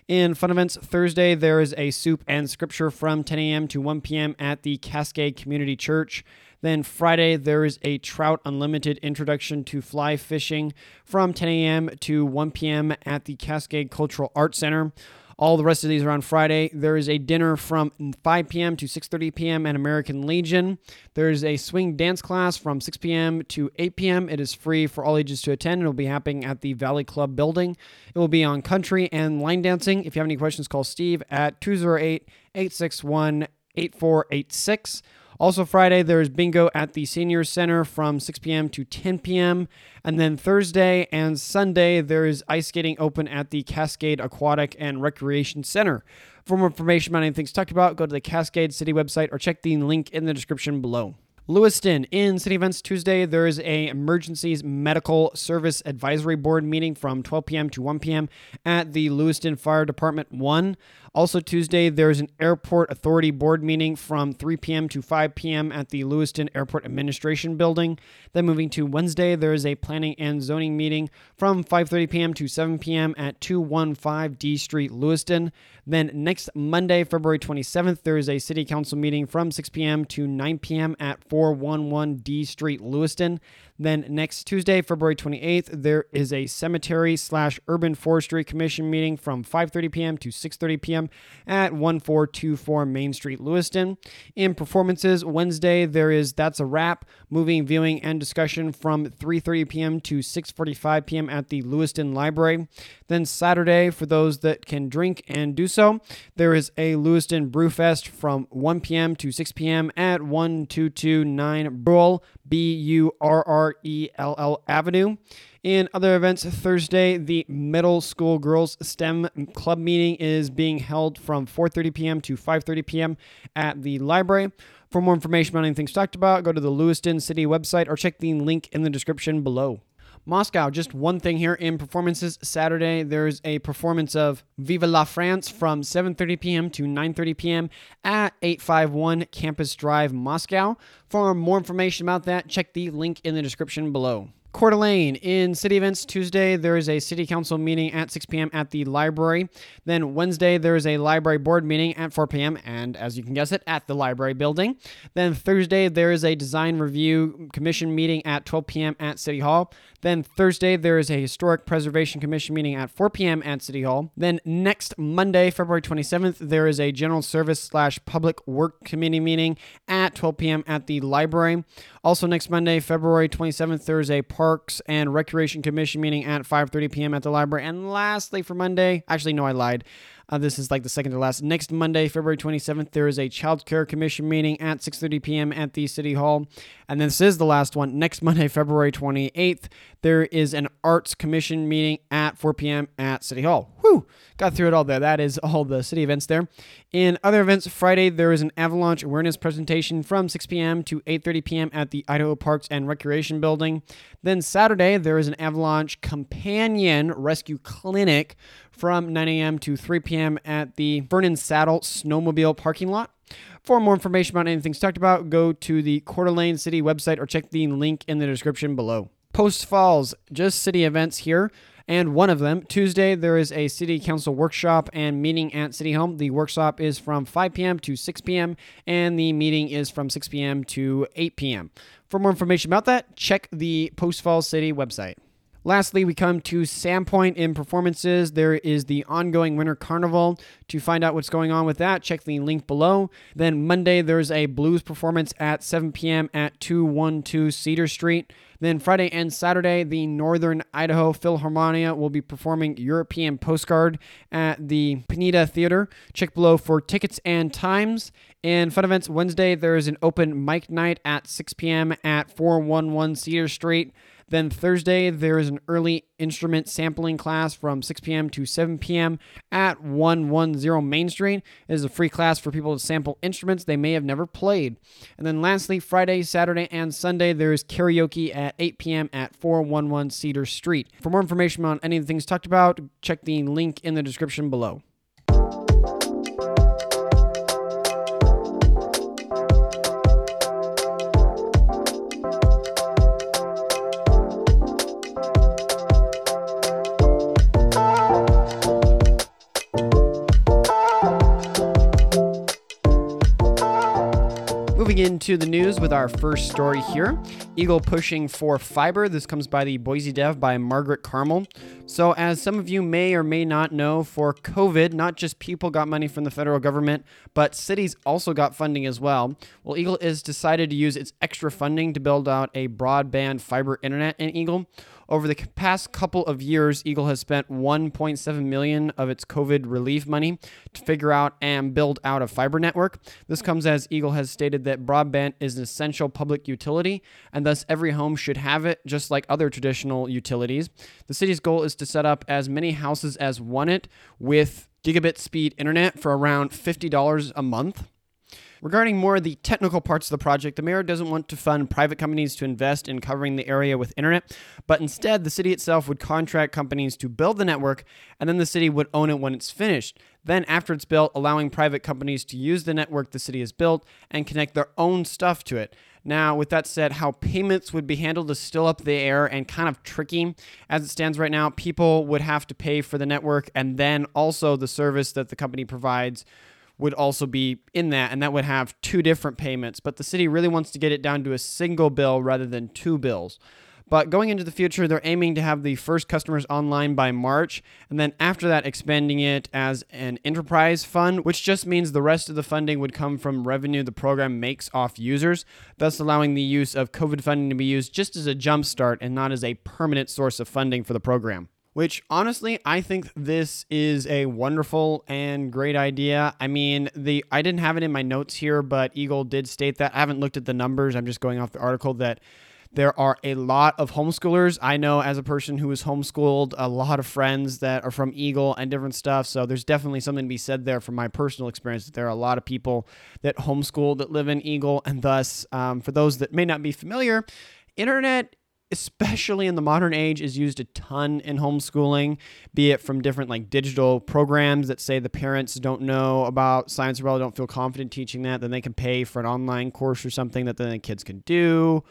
In fun events Thursday, there is a soup and scripture from 10 a.m. to 1 p.m. at the Cascade Community Church. Then Friday, there is a Trout Unlimited introduction to fly fishing from 10 a.m. to 1 p.m. at the Cascade Cultural Arts Center. All the rest of these are on Friday. There is a dinner from 5 p.m. to 6:30 p.m. at American Legion. There is a swing dance class from 6 p.m. to 8 p.m. It is free for all ages to attend. It will be happening at the Valley Club building. It will be on country and line dancing. If you have any questions, call Steve at 208 861 8486. Also, Friday, there's bingo at the Senior Center from 6 p.m. to 10 p.m. And then Thursday and Sunday, there is ice skating open at the Cascade Aquatic and Recreation Center. For more information about anything talked about, go to the Cascade City website or check the link in the description below. Lewiston in City Events Tuesday, there is a emergencies medical service advisory board meeting from 12 p.m. to 1 p.m. at the Lewiston Fire Department 1. Also Tuesday, there's an airport authority board meeting from 3 p.m. to 5 p.m. at the Lewiston Airport Administration Building. Then moving to Wednesday, there is a planning and zoning meeting from 5:30 p.m. to 7 p.m. at 215 D Street, Lewiston. Then next Monday, February 27th, there is a city council meeting from 6 p.m. to 9 p.m. at 411 D Street, Lewiston. Then next Tuesday, February 28th, there is a cemetery slash urban forestry commission meeting from 5:30 p.m. to 6:30 p.m. at 1424 Main Street, Lewiston. In performances, Wednesday there is that's a wrap moving, viewing, and discussion from 3:30 p.m. to 6:45 p.m. at the Lewiston Library. Then Saturday, for those that can drink and do so, there is a Lewiston Brewfest from 1 p.m. to 6 p.m. at 1229 Burrell B U R R E L L Avenue. In other events, Thursday, the middle school girls STEM club meeting is being held from 4:30 p.m. to 5:30 p.m. at the library. For more information on anything talked about, go to the Lewiston City website or check the link in the description below. Moscow, just one thing here in performances. Saturday, there's a performance of Viva la France from 7:30 p.m. to 9:30 p.m. at 851 Campus Drive, Moscow. For more information about that, check the link in the description below. Coeur d'Alene in city events Tuesday, there is a city council meeting at 6 p.m. at the library. Then Wednesday, there is a library board meeting at 4 p.m. and as you can guess it, at the library building. Then Thursday, there is a design review commission meeting at 12 p.m. at City Hall. Then Thursday, there is a historic preservation commission meeting at 4 p.m. at City Hall. Then next Monday, February 27th, there is a general service slash public work committee meeting at 12 p.m. at the library. Also next Monday, February 27th, there is a Parks and Recreation Commission meeting at 5:30 p.m. at the library. And lastly, for Monday, actually no, I lied. Uh, this is like the second to last. Next Monday, February 27th, there is a Child Care Commission meeting at 6:30 p.m. at the City Hall. And this is the last one. Next Monday, [laughs] February 28th, there is an Arts Commission meeting at 4 p.m. at City Hall. Whew, got through it all there. That is all the city events there. In other events, Friday there is an avalanche awareness presentation from 6 p.m. to 8:30 p.m. at the Idaho Parks and Recreation Building. Then Saturday there is an avalanche companion rescue clinic from 9 a.m. to 3 p.m. at the Fernan Saddle Snowmobile parking lot. For more information about anything talked about, go to the Coeur d'Alene City website or check the link in the description below. Post Falls, just city events here. And one of them, Tuesday, there is a city council workshop and meeting at City Hall. The workshop is from 5 p.m. to 6 p.m., and the meeting is from 6 p.m. to 8 p.m. For more information about that, check the Post Falls City website. Lastly, we come to Sandpoint in performances. There is the ongoing Winter Carnival. To find out what's going on with that, check the link below. Then Monday, there's a blues performance at 7 p.m. at 212 Cedar Street. Then Friday and Saturday, the Northern Idaho Philharmonia will be performing European Postcard at the Panida Theater. Check below for tickets and times. And fun events Wednesday, there is an open mic night at 6 p.m. at 411 Cedar Street. Then Thursday, there is an early instrument sampling class from 6 p.m. to 7 p.m. at 110 Main Street. It is a free class for people to sample instruments they may have never played. And then lastly, Friday, Saturday, and Sunday, there is karaoke at 8 p.m. at 411 Cedar Street. For more information on any of the things talked about, check the link in the description below. Into the news with our first story here Eagle pushing for fiber. This comes by the Boise Dev by Margaret Carmel. So, as some of you may or may not know, for COVID, not just people got money from the federal government, but cities also got funding as well. Well, Eagle is decided to use its extra funding to build out a broadband fiber internet in Eagle. Over the past couple of years, Eagle has spent 1.7 million of its COVID relief money to figure out and build out a fiber network. This comes as Eagle has stated that broadband is an essential public utility and thus every home should have it just like other traditional utilities. The city's goal is to set up as many houses as want it with gigabit speed internet for around $50 a month. Regarding more of the technical parts of the project, the mayor doesn't want to fund private companies to invest in covering the area with internet, but instead, the city itself would contract companies to build the network, and then the city would own it when it's finished. Then, after it's built, allowing private companies to use the network the city has built and connect their own stuff to it. Now, with that said, how payments would be handled is still up the air and kind of tricky. As it stands right now, people would have to pay for the network and then also the service that the company provides would also be in that, and that would have two different payments. But the city really wants to get it down to a single bill rather than two bills. But going into the future, they're aiming to have the first customers online by March, and then after that, expanding it as an enterprise fund, which just means the rest of the funding would come from revenue the program makes off users, thus allowing the use of COVID funding to be used just as a jumpstart and not as a permanent source of funding for the program which honestly I think this is a wonderful and great idea. I mean, the I didn't have it in my notes here, but Eagle did state that. I haven't looked at the numbers. I'm just going off the article that there are a lot of homeschoolers. I know as a person who is homeschooled, a lot of friends that are from Eagle and different stuff. So there's definitely something to be said there from my personal experience that there are a lot of people that homeschool that live in Eagle. And thus, um, for those that may not be familiar, internet especially in the modern age, is used a ton in homeschooling, be it from different like digital programs that say the parents don't know about science or well, don't feel confident teaching that, then they can pay for an online course or something that then the kids can do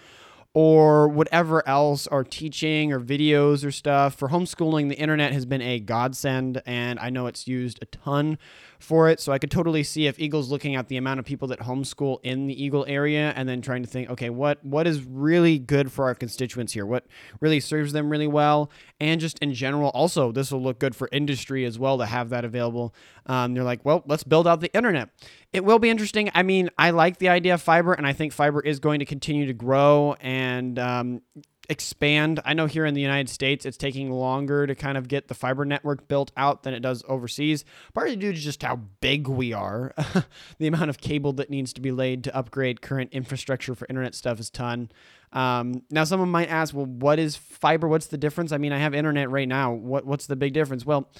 or whatever else are teaching or videos or stuff. For homeschooling, the internet has been a godsend, and I know it's used a ton for it. So I could totally see if Eagle's looking at the amount of people that homeschool in the Eagle area and then trying to think, okay, what what is really good for our constituents here? What really serves them really well? And just in general, also this will look good for industry as well to have that available. Um, they're like, well, let's build out the internet. It will be interesting. I mean, I like the idea of fiber, and I think fiber is going to continue to grow and um, expand. I know here in the United States, it's taking longer to kind of get the fiber network built out than it does overseas, partly due to just how big we are. [laughs] the amount of cable that needs to be laid to upgrade current infrastructure for internet stuff is ton. Um, now, someone might ask, well, what is fiber? What's the difference? I mean, I have internet right now. What What's the big difference? Well,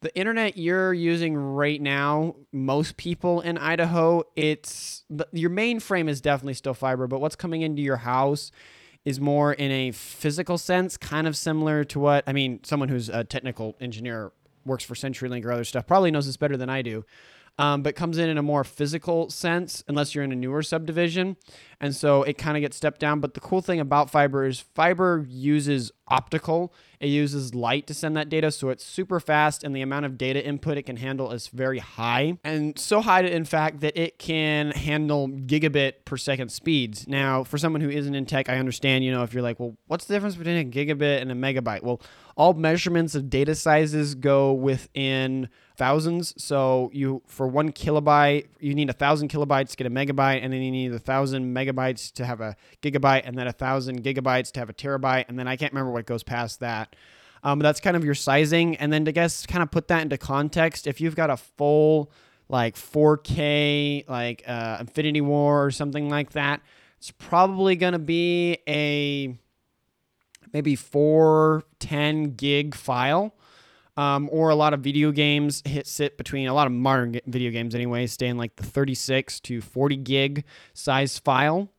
the internet you're using right now, most people in Idaho, it's your mainframe is definitely still fiber, but what's coming into your house is more in a physical sense, kind of similar to what I mean. Someone who's a technical engineer works for CenturyLink or other stuff probably knows this better than I do. Um, but comes in in a more physical sense unless you're in a newer subdivision. And so it kind of gets stepped down. But the cool thing about fiber is fiber uses optical. It uses light to send that data, so it's super fast, and the amount of data input it can handle is very high. And so high, in fact, that it can handle gigabit per second speeds. Now, for someone who isn't in tech, I understand, you know, if you're like, well, what's the difference between a gigabit and a megabyte? Well, all measurements of data sizes go within thousands. So you for one kilobyte, you need a thousand kilobytes to get a megabyte, and then you need a thousand megabytes to have a gigabyte, and then a thousand gigabytes to have a terabyte, and then I can't remember what goes past that. Um, that's kind of your sizing, and then to guess kind of put that into context, if you've got a full like 4K like uh, Infinity War or something like that, it's probably to be a maybe 410 gig file. Um, or a lot of video games hit sit between a lot of modern video games anyway, stay in like the 36 to 40 gig size file.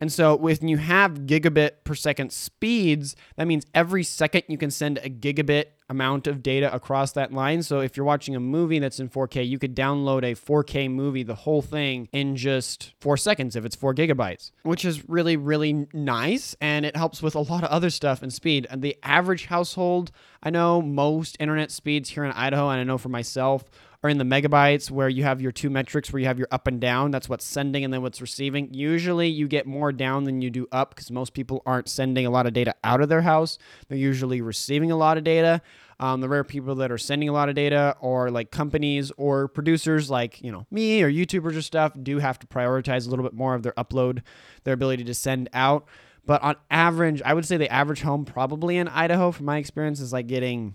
And so when you have gigabit per second speeds, that means every second you can send a gigabit amount of data across that line. So if you're watching a movie that's in 4K, you could download a 4K movie, the whole thing, in just four seconds if it's four gigabytes, which is really, really nice. And it helps with a lot of other stuff and speed. And the average household, I know most internet speeds here in Idaho, and I know for myself, are in the megabytes where you have your two metrics where you have your up and down. That's what's sending and then what's receiving. Usually you get more down than you do up because most people aren't sending a lot of data out of their house. They're usually receiving a lot of data. Um, the rare people that are sending a lot of data or like companies or producers like you know me or YouTubers or stuff do have to prioritize a little bit more of their upload, their ability to send out. But on average, I would say the average home probably in Idaho, from my experience, is like getting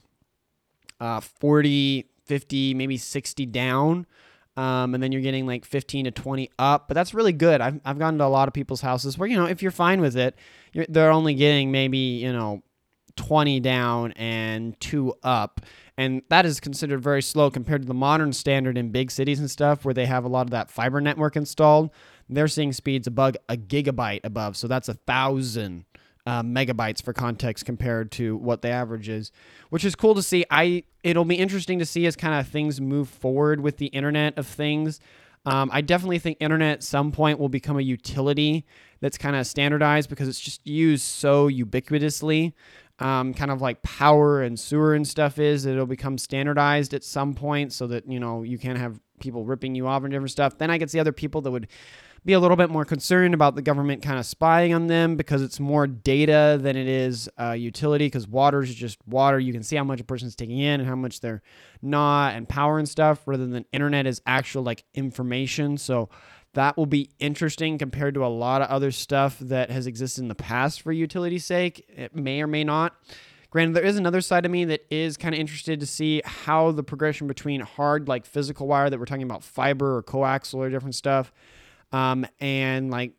uh, 40, 50, maybe 60 down. Um, and then you're getting like 15 to 20 up, but that's really good. I've, I've gone to a lot of people's houses where, you know, if you're fine with it, they're only getting maybe, you know, 20 down and two up. And that is considered very slow compared to the modern standard in big cities and stuff where they have a lot of that fiber network installed. They're seeing speeds above a gigabyte above. So that's a thousand uh, megabytes for context compared to what the average is, which is cool to see. I it'll be interesting to see as kind of things move forward with the Internet of Things. Um, I definitely think internet at some point will become a utility that's kind of standardized because it's just used so ubiquitously. Um, kind of like power and sewer and stuff is it'll become standardized at some point so that you know you can't have people ripping you off and different stuff. Then I could see other people that would be a little bit more concerned about the government kind of spying on them because it's more data than it is uh, utility because water is just water. You can see how much a person's taking in and how much they're not, and power and stuff, rather than internet is actual like information. So that will be interesting compared to a lot of other stuff that has existed in the past for utility's sake. It may or may not. Granted, there is another side of me that is kind of interested to see how the progression between hard, like physical wire that we're talking about, fiber or coaxial or different stuff, um, and like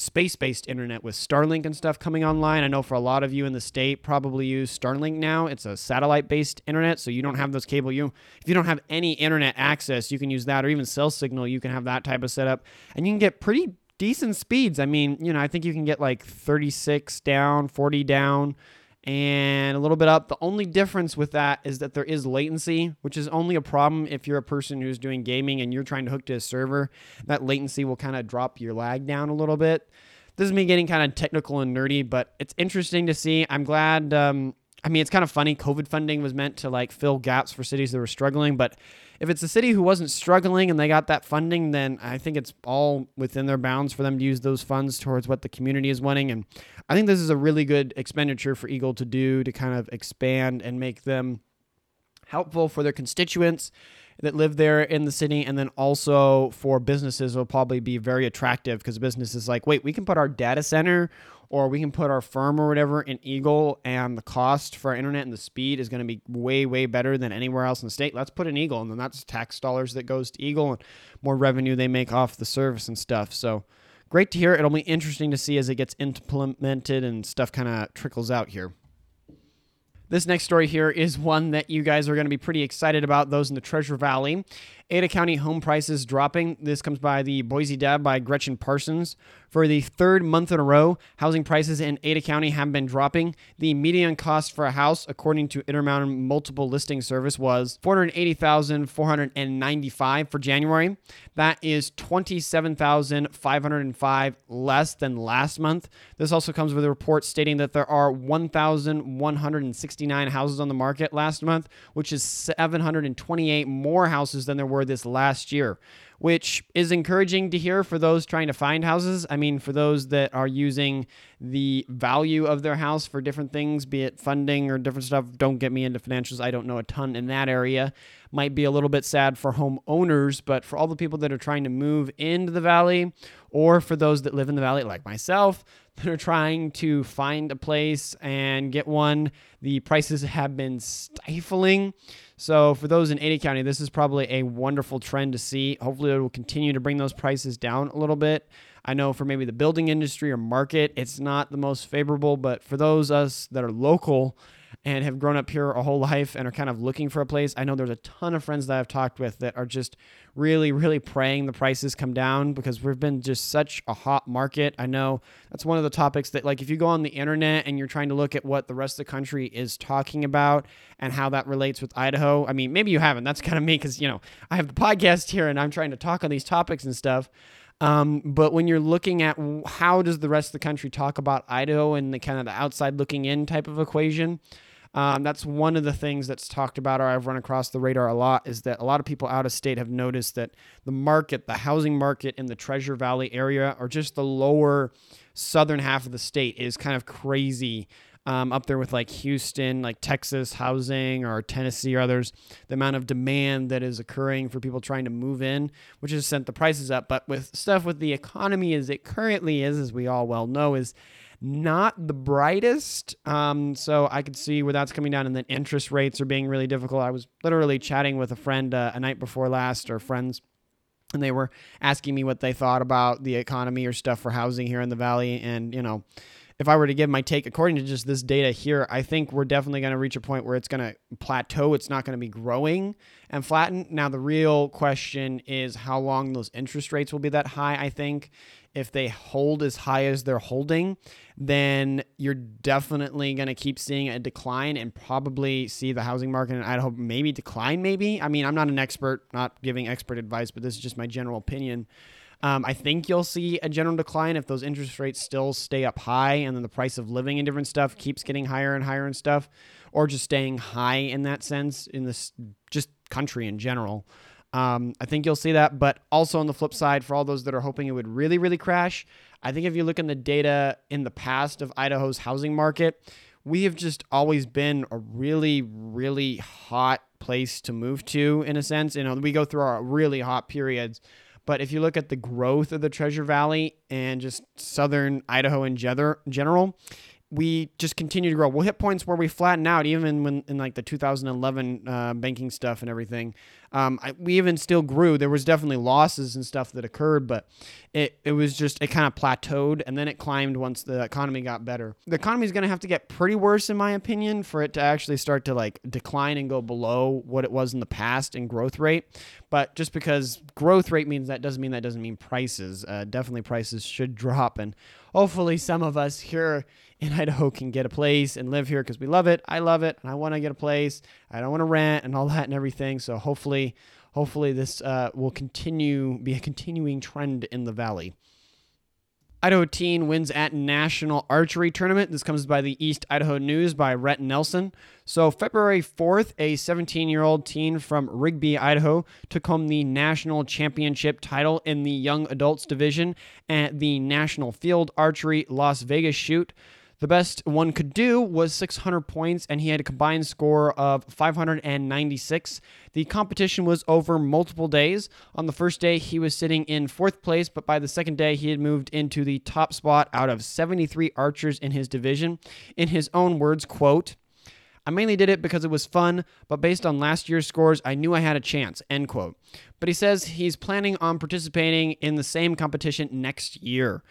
space based internet with Starlink and stuff coming online. I know for a lot of you in the state probably use Starlink now. It's a satellite based internet, so you don't have those cable. You if you don't have any internet access, you can use that or even cell signal, you can have that type of setup and you can get pretty decent speeds. I mean, you know, I think you can get like 36 down, 40 down and a little bit up. The only difference with that is that there is latency, which is only a problem if you're a person who's doing gaming and you're trying to hook to a server. That latency will kind of drop your lag down a little bit. This is me getting kind of technical and nerdy, but it's interesting to see. I'm glad. Um, I mean, it's kind of funny. COVID funding was meant to like fill gaps for cities that were struggling, but if it's a city who wasn't struggling and they got that funding, then I think it's all within their bounds for them to use those funds towards what the community is wanting. And I think this is a really good expenditure for Eagle to do to kind of expand and make them helpful for their constituents that live there in the city and then also for businesses will probably be very attractive because businesses like wait we can put our data center or we can put our firm or whatever in Eagle, and the cost for our internet and the speed is going to be way, way better than anywhere else in the state. Let's put in Eagle, and then that's tax dollars that goes to Eagle and more revenue they make off the service and stuff. So great to hear. It'll be interesting to see as it gets implemented and stuff kind of trickles out here. This next story here is one that you guys are going to be pretty excited about, those in the Treasure Valley. Ada County home prices dropping. This comes by the Boise Dev by Gretchen Parsons. For the third month in a row, housing prices in Ada County have been dropping. The median cost for a house, according to Intermountain Multiple Listing Service, was 480,495 for January. That is 27,505 less than last month. This also comes with a report stating that there are 1,169 houses on the market last month, which is 728 more houses than there were this last year, which is encouraging to hear for those trying to find houses. I mean, for those that are using the value of their house for different things, be it funding or different stuff. Don't get me into financials. I don't know a ton in that area. Might be a little bit sad for homeowners, but for all the people that are trying to move into the valley, or for those that live in the valley, like myself, [laughs] that are trying to find a place and get one, the prices have been stifling. So for those in Ada County, this is probably a wonderful trend to see. Hopefully, it will continue to bring those prices down a little bit. I know for maybe the building industry or market, it's not the most favorable, but for those us that are local and have grown up here a whole life and are kind of looking for a place, I know there's a ton of friends that I've talked with that are just really, really praying the prices come down because we've been just such a hot market. I know that's one of the topics that, like, if you go on the internet and you're trying to look at what the rest of the country is talking about and how that relates with Idaho, I mean, maybe you haven't. That's kind of me because, you know, I have the podcast here and I'm trying to talk on these topics and stuff. Um, but when you're looking at how does the rest of the country talk about Idaho and the kind of the outside looking in type of equation, um, that's one of the things that's talked about or I've run across the radar a lot is that a lot of people out of state have noticed that the market, the housing market in the Treasure Valley area or just the lower southern half of the state is kind of crazy. Um, up there with like Houston, like Texas housing or Tennessee or others, the amount of demand that is occurring for people trying to move in, which has sent the prices up. But with stuff with the economy as it currently is, as we all well know, is not the brightest. Um, so I could see where that's coming down, and then interest rates are being really difficult. I was literally chatting with a friend uh, a night before last, or friends, and they were asking me what they thought about the economy or stuff for housing here in the valley, and you know. If I were to give my take according to just this data here, I think we're definitely going to reach a point where it's going to plateau. It's not going to be growing and flatten. Now, the real question is how long those interest rates will be that high, I think if they hold as high as they're holding, then you're definitely going to keep seeing a decline and probably see the housing market in Idaho maybe decline. Maybe. I mean, I'm not an expert, not giving expert advice, but this is just my general opinion. Um, I think you'll see a general decline if those interest rates still stay up high and then the price of living and different stuff keeps getting higher and higher and stuff, or just staying high in that sense in this just country in general. Um, I think you'll see that. But also on the flip side, for all those that are hoping it would really, really crash, I think if you look in the data in the past of Idaho's housing market, we have just always been a really, really hot place to move to in a sense. You know, we go through our really hot periods. But if you look at the growth of the Treasure Valley and just southern Idaho in general, we just continue to grow. We'll hit points where we flatten out, even when in like the 2011 uh, banking stuff and everything. Um, I, we even still grew. There was definitely losses and stuff that occurred, but it, it was just it kind of plateaued and then it climbed once the economy got better. The economy is going to have to get pretty worse, in my opinion, for it to actually start to like decline and go below what it was in the past in growth rate. But just because growth rate means that doesn't mean that doesn't mean prices. Uh, definitely prices should drop, and hopefully some of us here in [laughs] Idaho can get a place and live here because we love it. I love it, and I want to get a place. I don't want to rent and all that and everything. So hopefully, hopefully this uh, will continue be a continuing trend in the valley. Idaho teen wins at national archery tournament. This comes by the East Idaho News by Rett Nelson. So, February 4th, a 17 year old teen from Rigby, Idaho, took home the national championship title in the young adults division at the National Field Archery Las Vegas shoot. The best one could do was 600 points, and he had a combined score of 596. The competition was over multiple days. On the first day, he was sitting in fourth place, but by the second day, he had moved into the top spot out of 73 archers in his division. In his own words, quote, I mainly did it because it was fun, but based on last year's scores, I knew I had a chance. End quote. But he says he's planning on participating in the same competition next year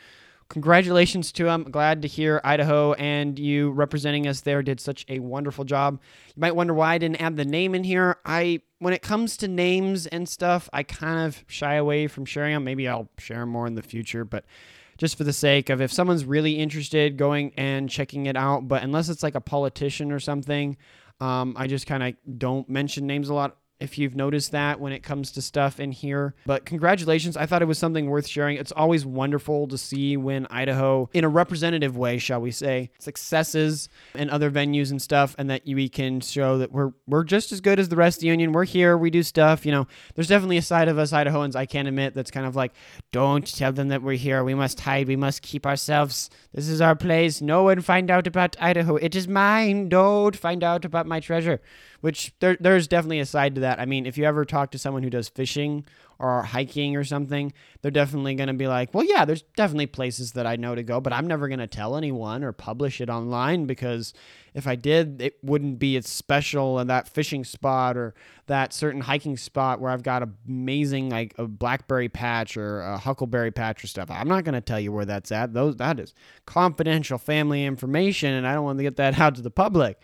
congratulations to him. Glad to hear Idaho and you representing us there did such a wonderful job. You might wonder why I didn't add the name in here. I when it comes to names and stuff, I kind of shy away from sharing them. Maybe I'll share them more in the future, but just for the sake of if someone's really interested going and checking it out, but unless it's like a politician or something, um, I just kind of don't mention names a lot if you've noticed that when it comes to stuff in here. But congratulations. I thought it was something worth sharing. It's always wonderful to see when Idaho, in a representative way, shall we say, successes in other venues and stuff, and that we can show that we're we're just as good as the rest of the union. We're here, we do stuff. You know, there's definitely a side of us Idahoans I can't admit that's kind of like, don't tell them that we're here. We must hide. We must keep ourselves. This is our place. No one find out about Idaho. It is mine. Don't find out about my treasure which there, there's definitely a side to that. I mean, if you ever talk to someone who does fishing or hiking or something, they're definitely going to be like, well, yeah, there's definitely places that I know to go, but I'm never going to tell anyone or publish it online because if I did, it wouldn't be as special and that fishing spot or that certain hiking spot where I've got amazing like a blackberry patch or a huckleberry patch or stuff. I'm not going to tell you where that's at. Those that is confidential family information, and I don't want to get that [laughs] out to the public.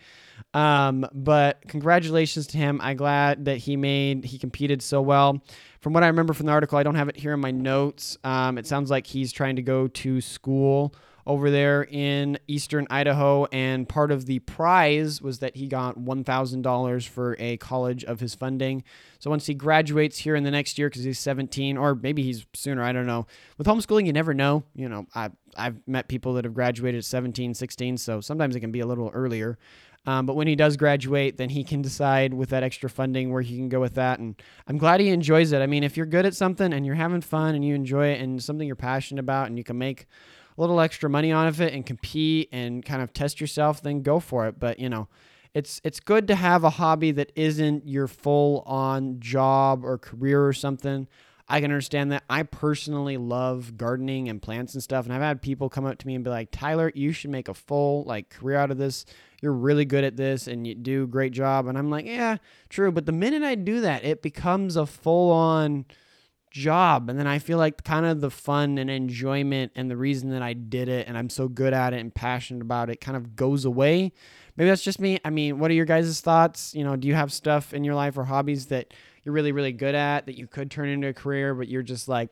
Um, but congratulations to him. I'm glad that he made he competed so well. From what I remember from the article, I don't have it here in my notes. Um, it sounds like he's trying to go to school over there in eastern Idaho. And part of the prize was that he got $1,000 for a college of his funding. So once he graduates here in the next year, because he's 17, or maybe he's sooner, I don't know. With homeschooling, you never know. You know, I, I've met people that have graduated at 17, 16, so sometimes it can be a little earlier. Um, but when he does graduate, then he can decide with that extra funding where he can go with that. And I'm glad he enjoys it. I mean, if you're good at something and you're having fun and you enjoy it and something you're passionate about and you can make a little extra money on of it and compete and kind of test yourself, then go for it. But you know, it's it's good to have a hobby that isn't your full on job or career or something. I can understand that. I personally love gardening and plants and stuff, and I've had people come up to me and be like, "Tyler, you should make a full like career out of this. You're really good at this, and you do a great job." And I'm like, "Yeah, true." But the minute I do that, it becomes a full on job. And then I feel like kind of the fun and enjoyment and the reason that I did it and I'm so good at it and passionate about it kind of goes away. Maybe that's just me. I mean, what are your guys' thoughts? You know, do you have stuff in your life or hobbies that you're really, really good at that you could turn into a career, but you're just like,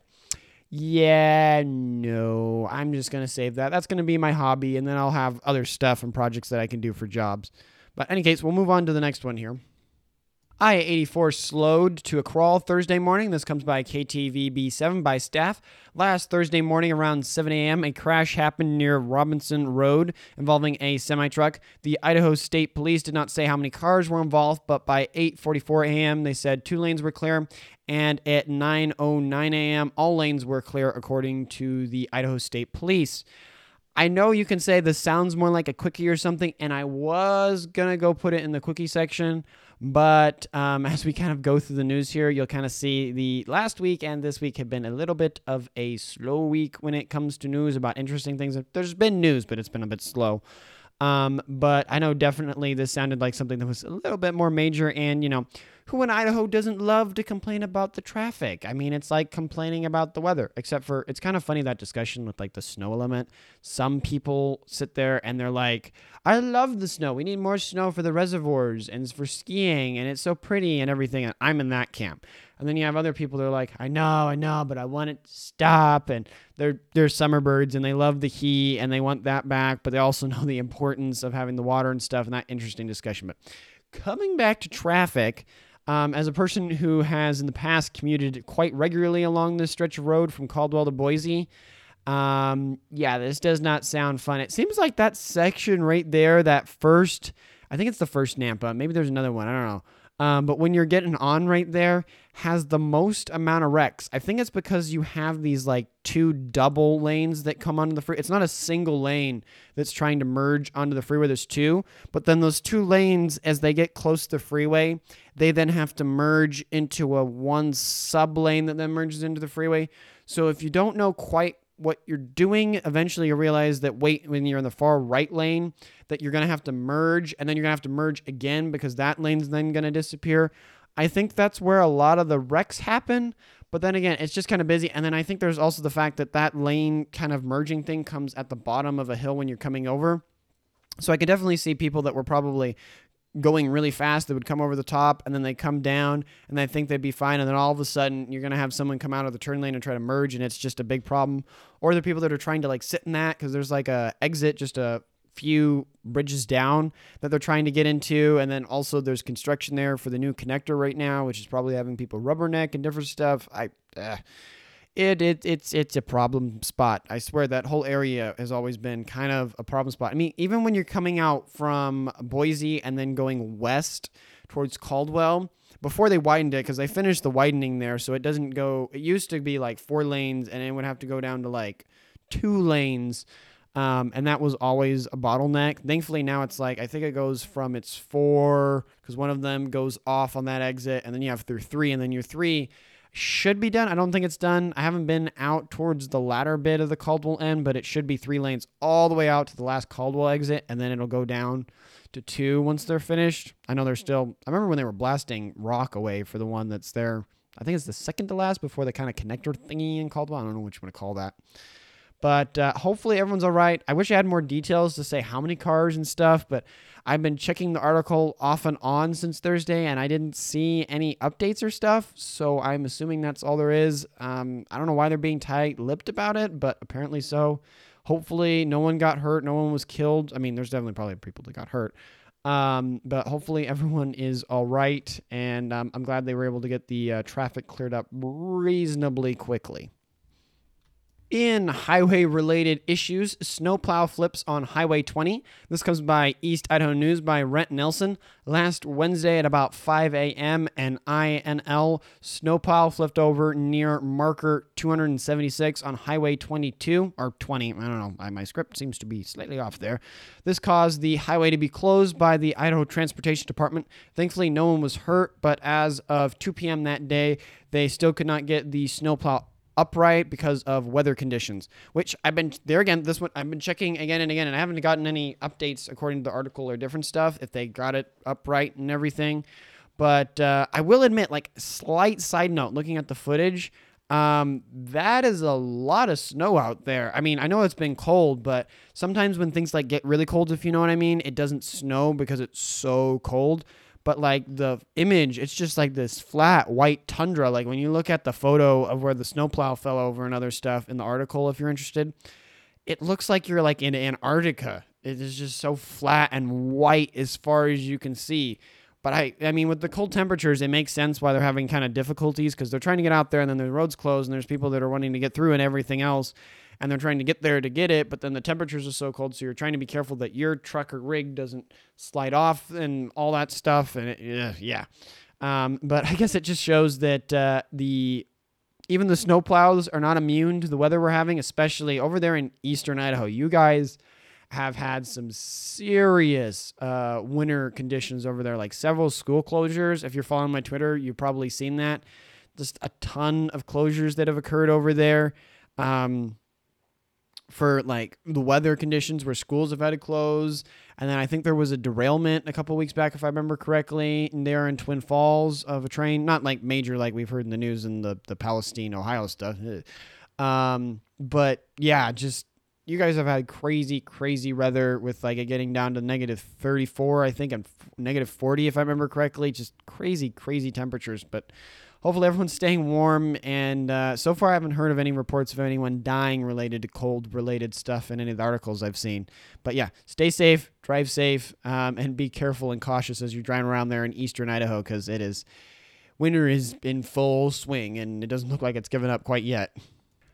yeah, no, I'm just going to save that. That's going to be my hobby. And then I'll have other stuff and projects that I can do for jobs. But, any case, we'll move on to the next one here. I 84 slowed to a crawl Thursday morning. This comes by KTVB7 by staff. Last Thursday morning around 7 a.m., a crash happened near Robinson Road involving a semi truck. The Idaho State Police did not say how many cars were involved, but by 8:44 a.m., they said two lanes were clear, and at 9:09 a.m., all lanes were clear, according to the Idaho State Police. I know you can say this sounds more like a quickie or something, and I was gonna go put it in the quickie section but um, [laughs] as we kind of go through the news here, you'll kind of see the last week and this week have been a little bit of a slow week when it comes to news about interesting things. There's been news, but it's been a bit slow. Um, but I know definitely this sounded like something that was a little bit more major. And, you know, who in Idaho doesn't love to complain about the traffic? I mean, it's like complaining about the weather, except for it's kind of funny that discussion with like the snow element. Some people sit there and they're like, I love the snow. We need more snow for the reservoirs and for skiing, and it's so pretty and everything. And I'm in that camp. And then you have other people that are like, I know, I know, but I want it to stop. And they're they're summer birds and they love the heat and they want that back, but they also [laughs] know the importance of having the water and stuff. And that interesting discussion. But coming back to traffic, um, as a person who has in the past commuted quite regularly along this stretch of road from Caldwell to Boise, um, yeah, this does not sound fun. It seems like that section right there, that first, I think it's the first Nampa. Maybe there's another one. I don't know. Um, but when you're getting on right there, has the most amount of wrecks. I think it's because you have these like two double lanes that come onto the free. It's not a single lane that's trying to merge onto the freeway. There's two, but then those two lanes, as they get close to the freeway, they then have to merge into a one sub lane that then merges into the freeway. So if you don't know quite what you're doing, eventually you realize that wait when you're in the far right lane, that you're gonna have to merge, and then you're gonna have to merge again because that lane's then gonna disappear. I think that's where a lot of the wrecks happen. But then again, it's just kind of busy. And then I think there's also the fact that that lane kind of merging thing comes at the bottom of a hill when you're coming over. So I could definitely see people that were probably going really fast that would come over the top and then they come down and they think they'd be fine and then all of a sudden you're going to have someone come out of the turn lane and try to merge and it's just a big problem. Or the people that are trying to like sit in that because there's like a exit just a few bridges down that they're trying to get into and then also there's construction there for the new connector right now which is probably having people rubberneck and different stuff. I uh, it, it it's it's a problem spot. I swear that whole area has always been kind of a problem spot. I mean, even when you're coming out from Boise and then going west towards Caldwell, before they widened it, because they finished the widening there, so it doesn't go. It used to be like four lanes, and it would have to go down to like two lanes. Um, and that was always a bottleneck. Thankfully, now it's like I think it goes from its four because one of them goes off on that exit, and then you have through three, and then your three should be done. I don't think it's done. I haven't been out towards the latter bit of the Caldwell end, but it should be three lanes all the way out to the last Caldwell exit, and then it'll go down to two once they're finished. I know they're still. I remember when they were blasting rock away for the one that's there. I think it's the second to last before the kind of connector thingy in Caldwell. I don't know what you want to call that. But uh, hopefully everyone's all right. I wish I had more details to say how many cars and stuff, but I've been checking the article off and on since Thursday, and I didn't see any updates or stuff. So I'm assuming that's all there is. Um, I don't know why they're being tight-lipped about it, but apparently so. Hopefully, no one got hurt. No one was killed. I mean, there's definitely probably people that got hurt. Um, but hopefully [laughs] everyone is all right, and um, I'm glad they were able to get the uh, traffic cleared up reasonably quickly. In highway related issues, snowplow flips on Highway 20. This comes by East Idaho News by Rett Nelson. Last Wednesday at about 5 a.m., an INL snowplow flipped over near marker 276 on Highway 22, or 20. I don't know. My script seems to be slightly off there. This caused the highway to be closed by the Idaho Transportation Department. Thankfully, no one was hurt, but as of 2 p.m. that day, they still could not get the snowplow upright because of weather conditions, which I've been there again. This one I've been checking again and again, and I haven't gotten any updates according to the article or different stuff if they got it upright and everything. But uh, I will admit, like slight side note, looking at the footage, um, that is a lot of snow out there. I mean, I know it's been cold, but sometimes when things like get really cold, if you know what I mean, it doesn't snow because it's so cold but like the image, it's just like this flat white tundra. Like when you look at the photo of where the snowplow fell over and other stuff in the article, if you're interested, it looks like you're like in Antarctica. It is just so flat and white as far as you can see. But I, I mean, with the cold temperatures, it makes sense why they're having kind of difficulties because they're trying to get out there and then the roads closed and there's people that are wanting to get through and everything else and they're trying to get there to get it, but then the temperatures are so cold, so you're trying to be careful that your truck or rig doesn't slide off and all that stuff. And it, yeah, um, but [laughs] I guess it just shows that uh, the even the snowplows are not immune to the weather we're having, especially over there in eastern Idaho. You guys have had some serious uh, winter conditions over there, like several school closures. If you're following my Twitter, you've probably seen that. Just a ton of closures that have occurred over there. Um, for like the weather conditions where schools have had to close. And then I think there was a derailment a couple weeks back, if I remember correctly, there in Twin Falls of a train. Not like major, like we've heard in the news and the, the Palestine, Ohio stuff. [laughs] Um, but yeah, just you guys have had crazy, crazy weather with like it getting down to negative 34, I think, and negative 40, if I remember correctly. Just crazy, crazy temperatures. But hopefully everyone's staying warm. And uh, so far, I haven't heard of any reports of anyone dying related to cold related stuff in any of the articles I've seen. But yeah, stay safe, drive safe, um, and be careful and cautious as you're driving around there in eastern Idaho because it is winter is in full swing and it doesn't look like it's given up quite yet.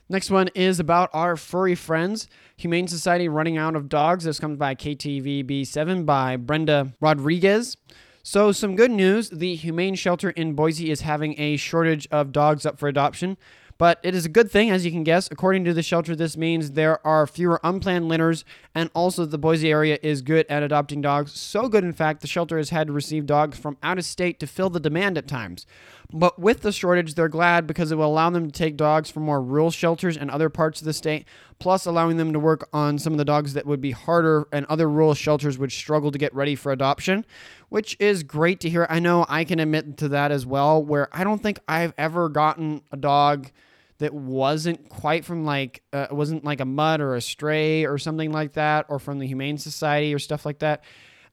Next one is about our furry friends. Humane Society running out of dogs. This comes by KTVB7 by Brenda Rodriguez. So, some good news the Humane Shelter in Boise is having a shortage of dogs up for adoption. But it is a good thing, as you can guess. According to the shelter, this means there are fewer unplanned litters, and also the Boise area is good at adopting dogs. So good, in fact, the shelter has had to receive dogs from out of state to fill the demand at times. But with the shortage, they're glad because it will allow them to take dogs from more rural shelters and other parts of the state, plus allowing them to work on some of the dogs that would be harder and other rural shelters would struggle to get ready for adoption, which is great to hear. I know I can admit to that as well, where I don't think I've ever gotten a dog that wasn't quite from like uh, wasn't like a mutt or a stray or something like that or from the humane society or stuff like that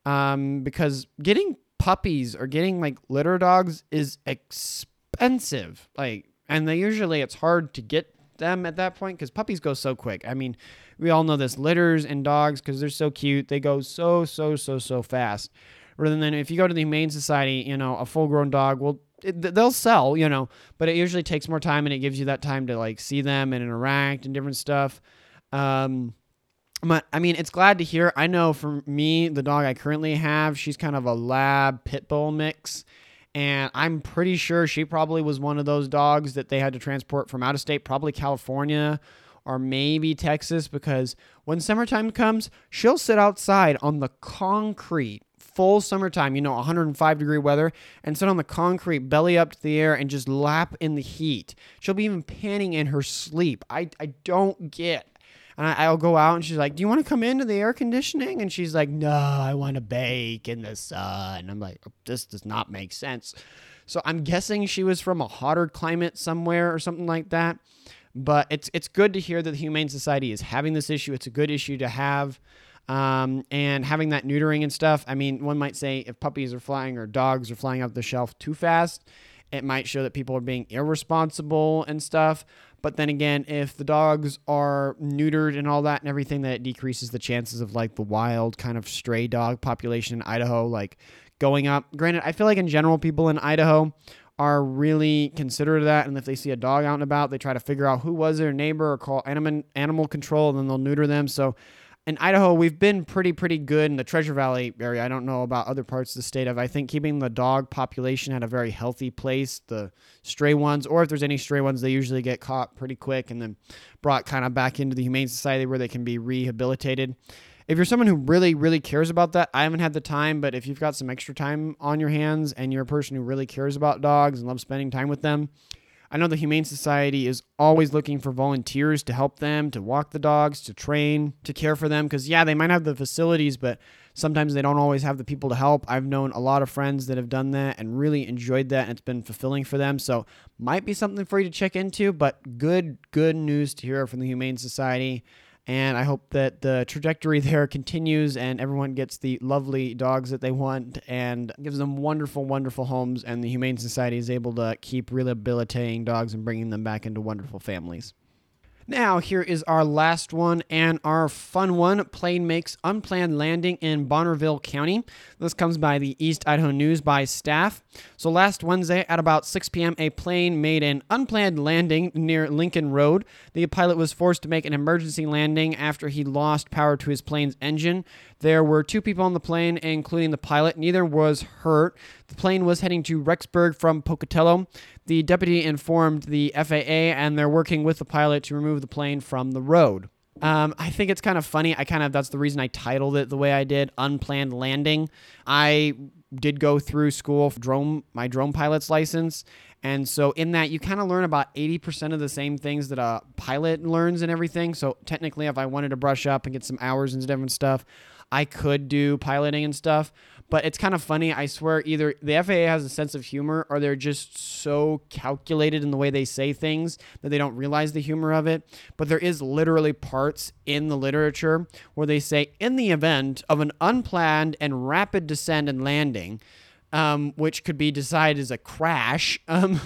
um, because getting puppies or getting like litter dogs is expensive. Like and they usually it's hard to get them at that point because puppies go so quick. I mean we all know this litters and dogs because they're so cute they go so so so so fast. Rather than if you go to the humane society you know a full grown dog will it, they'll sell, you know, but it usually takes more time and it gives you that time to like see them and interact and different stuff. Um, but I mean, it's glad to hear. I know for me, the dog I currently have, she's kind of a lab pit bull mix. And I'm pretty sure she probably was one of those dogs that they had to transport from out of state, probably California or maybe Texas, because when summertime comes, she'll sit outside on the concrete full summertime, you know, 105 degree weather, and sit on the concrete, belly up to the air, and just lap in the heat. She'll be even panting in her sleep. I, I don't get. And I, will go out and she's like, Do you want to come into the air conditioning? And she's like, No, I want to bake in the sun. I'm like, This does not make sense. So I'm guessing she was from a hotter climate somewhere or something like that. But it's it's good to hear that the Humane Society is having this issue. It's a good issue to have. Um, and having that neutering and stuff. I mean, one might say if puppies are flying or dogs are flying off the shelf too fast, it might show that people are being irresponsible and stuff. But then again, if the dogs are neutered and all that and everything, that decreases the chances of like the wild kind of stray dog population in Idaho, like going up. Granted, I feel like in general, people in Idaho are really considerate of that. And if they see a dog out and about, they try to figure out who was their neighbor or call animal animal control, and then they'll neuter them. So in Idaho, we've been pretty, pretty good in the Treasure Valley area. I don't know about other parts of the state of. I think keeping the dog population at a very healthy place. The stray ones, or if there's any stray ones, they usually get caught pretty quick and then brought kind of back into the Humane Society where they can be rehabilitated. If you're someone who really, really cares about that, I haven't had the time, but if you've got some extra time on your hands and you're a person who really cares about dogs and loves spending time with them, I know the Humane Society is always looking for volunteers to help them, to walk the dogs, to train, to care for them. Because, yeah, they might have the facilities, but sometimes they don't always have the people to help. I've known a lot of friends that have done that and really enjoyed that, and it's been fulfilling for them. So, might be something for you to check into, but good, good news to hear from the Humane Society. And I hope that the trajectory [laughs] there continues and everyone gets the lovely dogs that they want and gives them wonderful, wonderful homes. And the Humane Society is able to keep rehabilitating dogs and bringing them back into wonderful families. Now, here is our last one and our fun one. Plane makes unplanned landing in Bonneville County. This comes by the East Idaho News by staff. So, last Wednesday at about 6 p.m., a plane made an unplanned landing near Lincoln Road. The pilot was forced to make an emergency landing after he lost power to his plane's engine. There were two people on the plane, including the pilot. Neither was hurt. The plane was heading to Rexburg from Pocatello. The deputy informed the FAA, and they're working with the pilot to remove the plane from the road. Um, I think it's kind of funny. I kind of that's the reason I titled it the way I did, unplanned landing. I did go through school for drone my drone pilot's license, and so in that you kind of learn about 80% of the same things that a pilot learns and everything. So technically, if I wanted to brush up and get some hours and different stuff, I could do piloting and stuff. But it's kind of funny. I swear, either the FAA has a sense of humor or they're just so calculated in the way they say things that they don't realize the humor of it. But there is literally parts in the literature where they say, in the event of an unplanned and rapid descent and landing, um, which could be decided as a crash. [laughs] Um,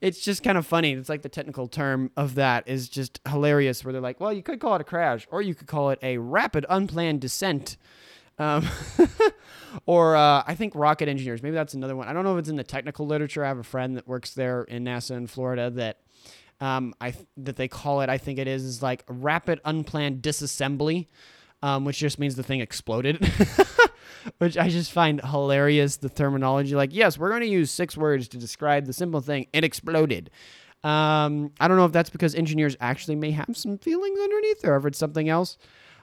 it's just kind of funny. It's like the technical term of that is just hilarious, where they're like, well, you could call it a crash, or you could call it a rapid unplanned descent. Um, [laughs] or uh, I think rocket engineers. Maybe that's another one. I don't know if it's in the technical literature. I have a friend that works there in NASA in Florida that um, I that they call it. I think it is is like rapid unplanned disassembly, um, which just means the thing exploded. [laughs] which I just find hilarious. The terminology, like, yes, we're going to use six words to describe the simple thing. It exploded. Um, I don't know if that's because engineers actually may have some feelings underneath, or if it's something else.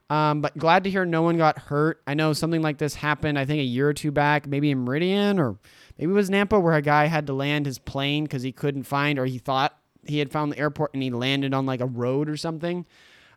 Um, but glad to hear no one got hurt. I know something like this happened, I think, a year or two back, maybe in Meridian or maybe it was Nampa, where a guy had to land his plane because he couldn't find or he thought he had found the airport and he landed on like a road or something.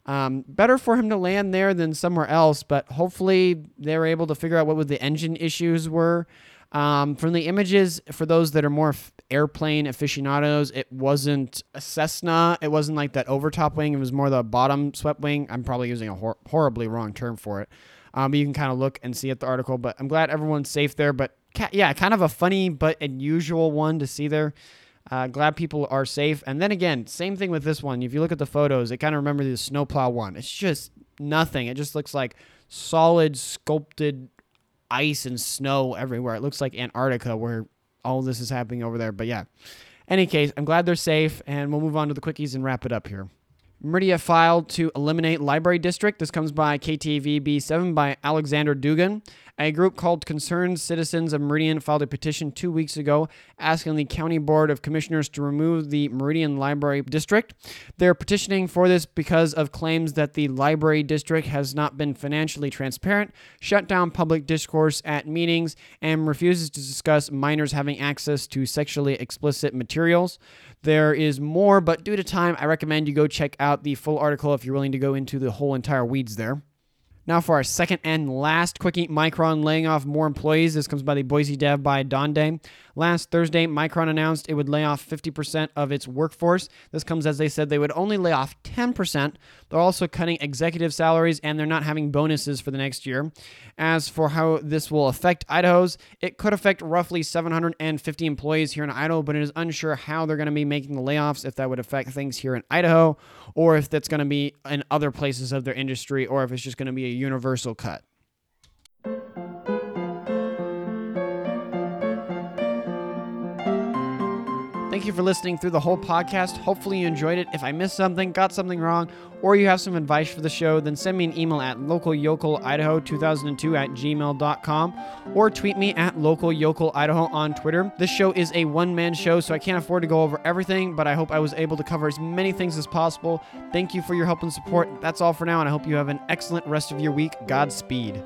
Um, better for him to land there than somewhere else, but hopefully they were able to figure out what the engine issues were. Um, from the images, for those that are more f- airplane aficionados, it wasn't a Cessna. It wasn't like that overtop wing. It was more the bottom swept wing. I'm probably using a hor- horribly wrong term for it. Um, you can kind of look and see at the article, but I'm glad everyone's safe there. But ca- yeah, kind of a funny but unusual one to see there. Uh, glad people are safe. And then again, same thing with this one. If you look at the photos, it kind of remember the snowplow one. It's just nothing. It just looks like solid sculpted ice and snow everywhere. It looks like Antarctica where all this is happening over there. But yeah, any case, I'm glad they're safe, and we'll move on to the quickies and wrap it up here. Meridian filed to eliminate library district. This comes by KTVB 7 by Alexander Dugan. A group called Concerned Citizens of Meridian filed a petition two weeks ago asking the County Board of Commissioners to remove the Meridian Library District. They're petitioning for this because of claims that the library district has not been financially transparent, shut down public discourse at meetings, and refuses to discuss minors having access to sexually explicit materials. There is more, but due to time, I recommend you go check out the full article if you're willing to go into the whole entire weeds there. Now for our second and last quickie, Micron laying off more employees. This comes by the Boise Dev by Don Day. Last Thursday, Micron announced it would lay off 50% of its workforce. This comes as they said they would only lay off 10%. They're also cutting executive salaries and they're not having bonuses for the next year. As for how this will affect Idaho's, it could affect roughly 750 employees here in Idaho, but it is unsure how they're going to be making the layoffs, if that would affect things here in Idaho, or if that's going to be in other places of their industry, or if it's just going to be a universal cut. Thank you for listening through the whole podcast. Hopefully, you enjoyed it. If I missed something, got something wrong, or you have some advice for the show, then send me an email at localyocalidaho2002 at gmail.com or tweet me at localyocalidaho on Twitter. This show is a one man show, so I can't afford to go over everything, but I hope I was able to cover as many things as possible. Thank you for your help and support. That's all for now, and I hope you have an excellent rest of your week. Godspeed.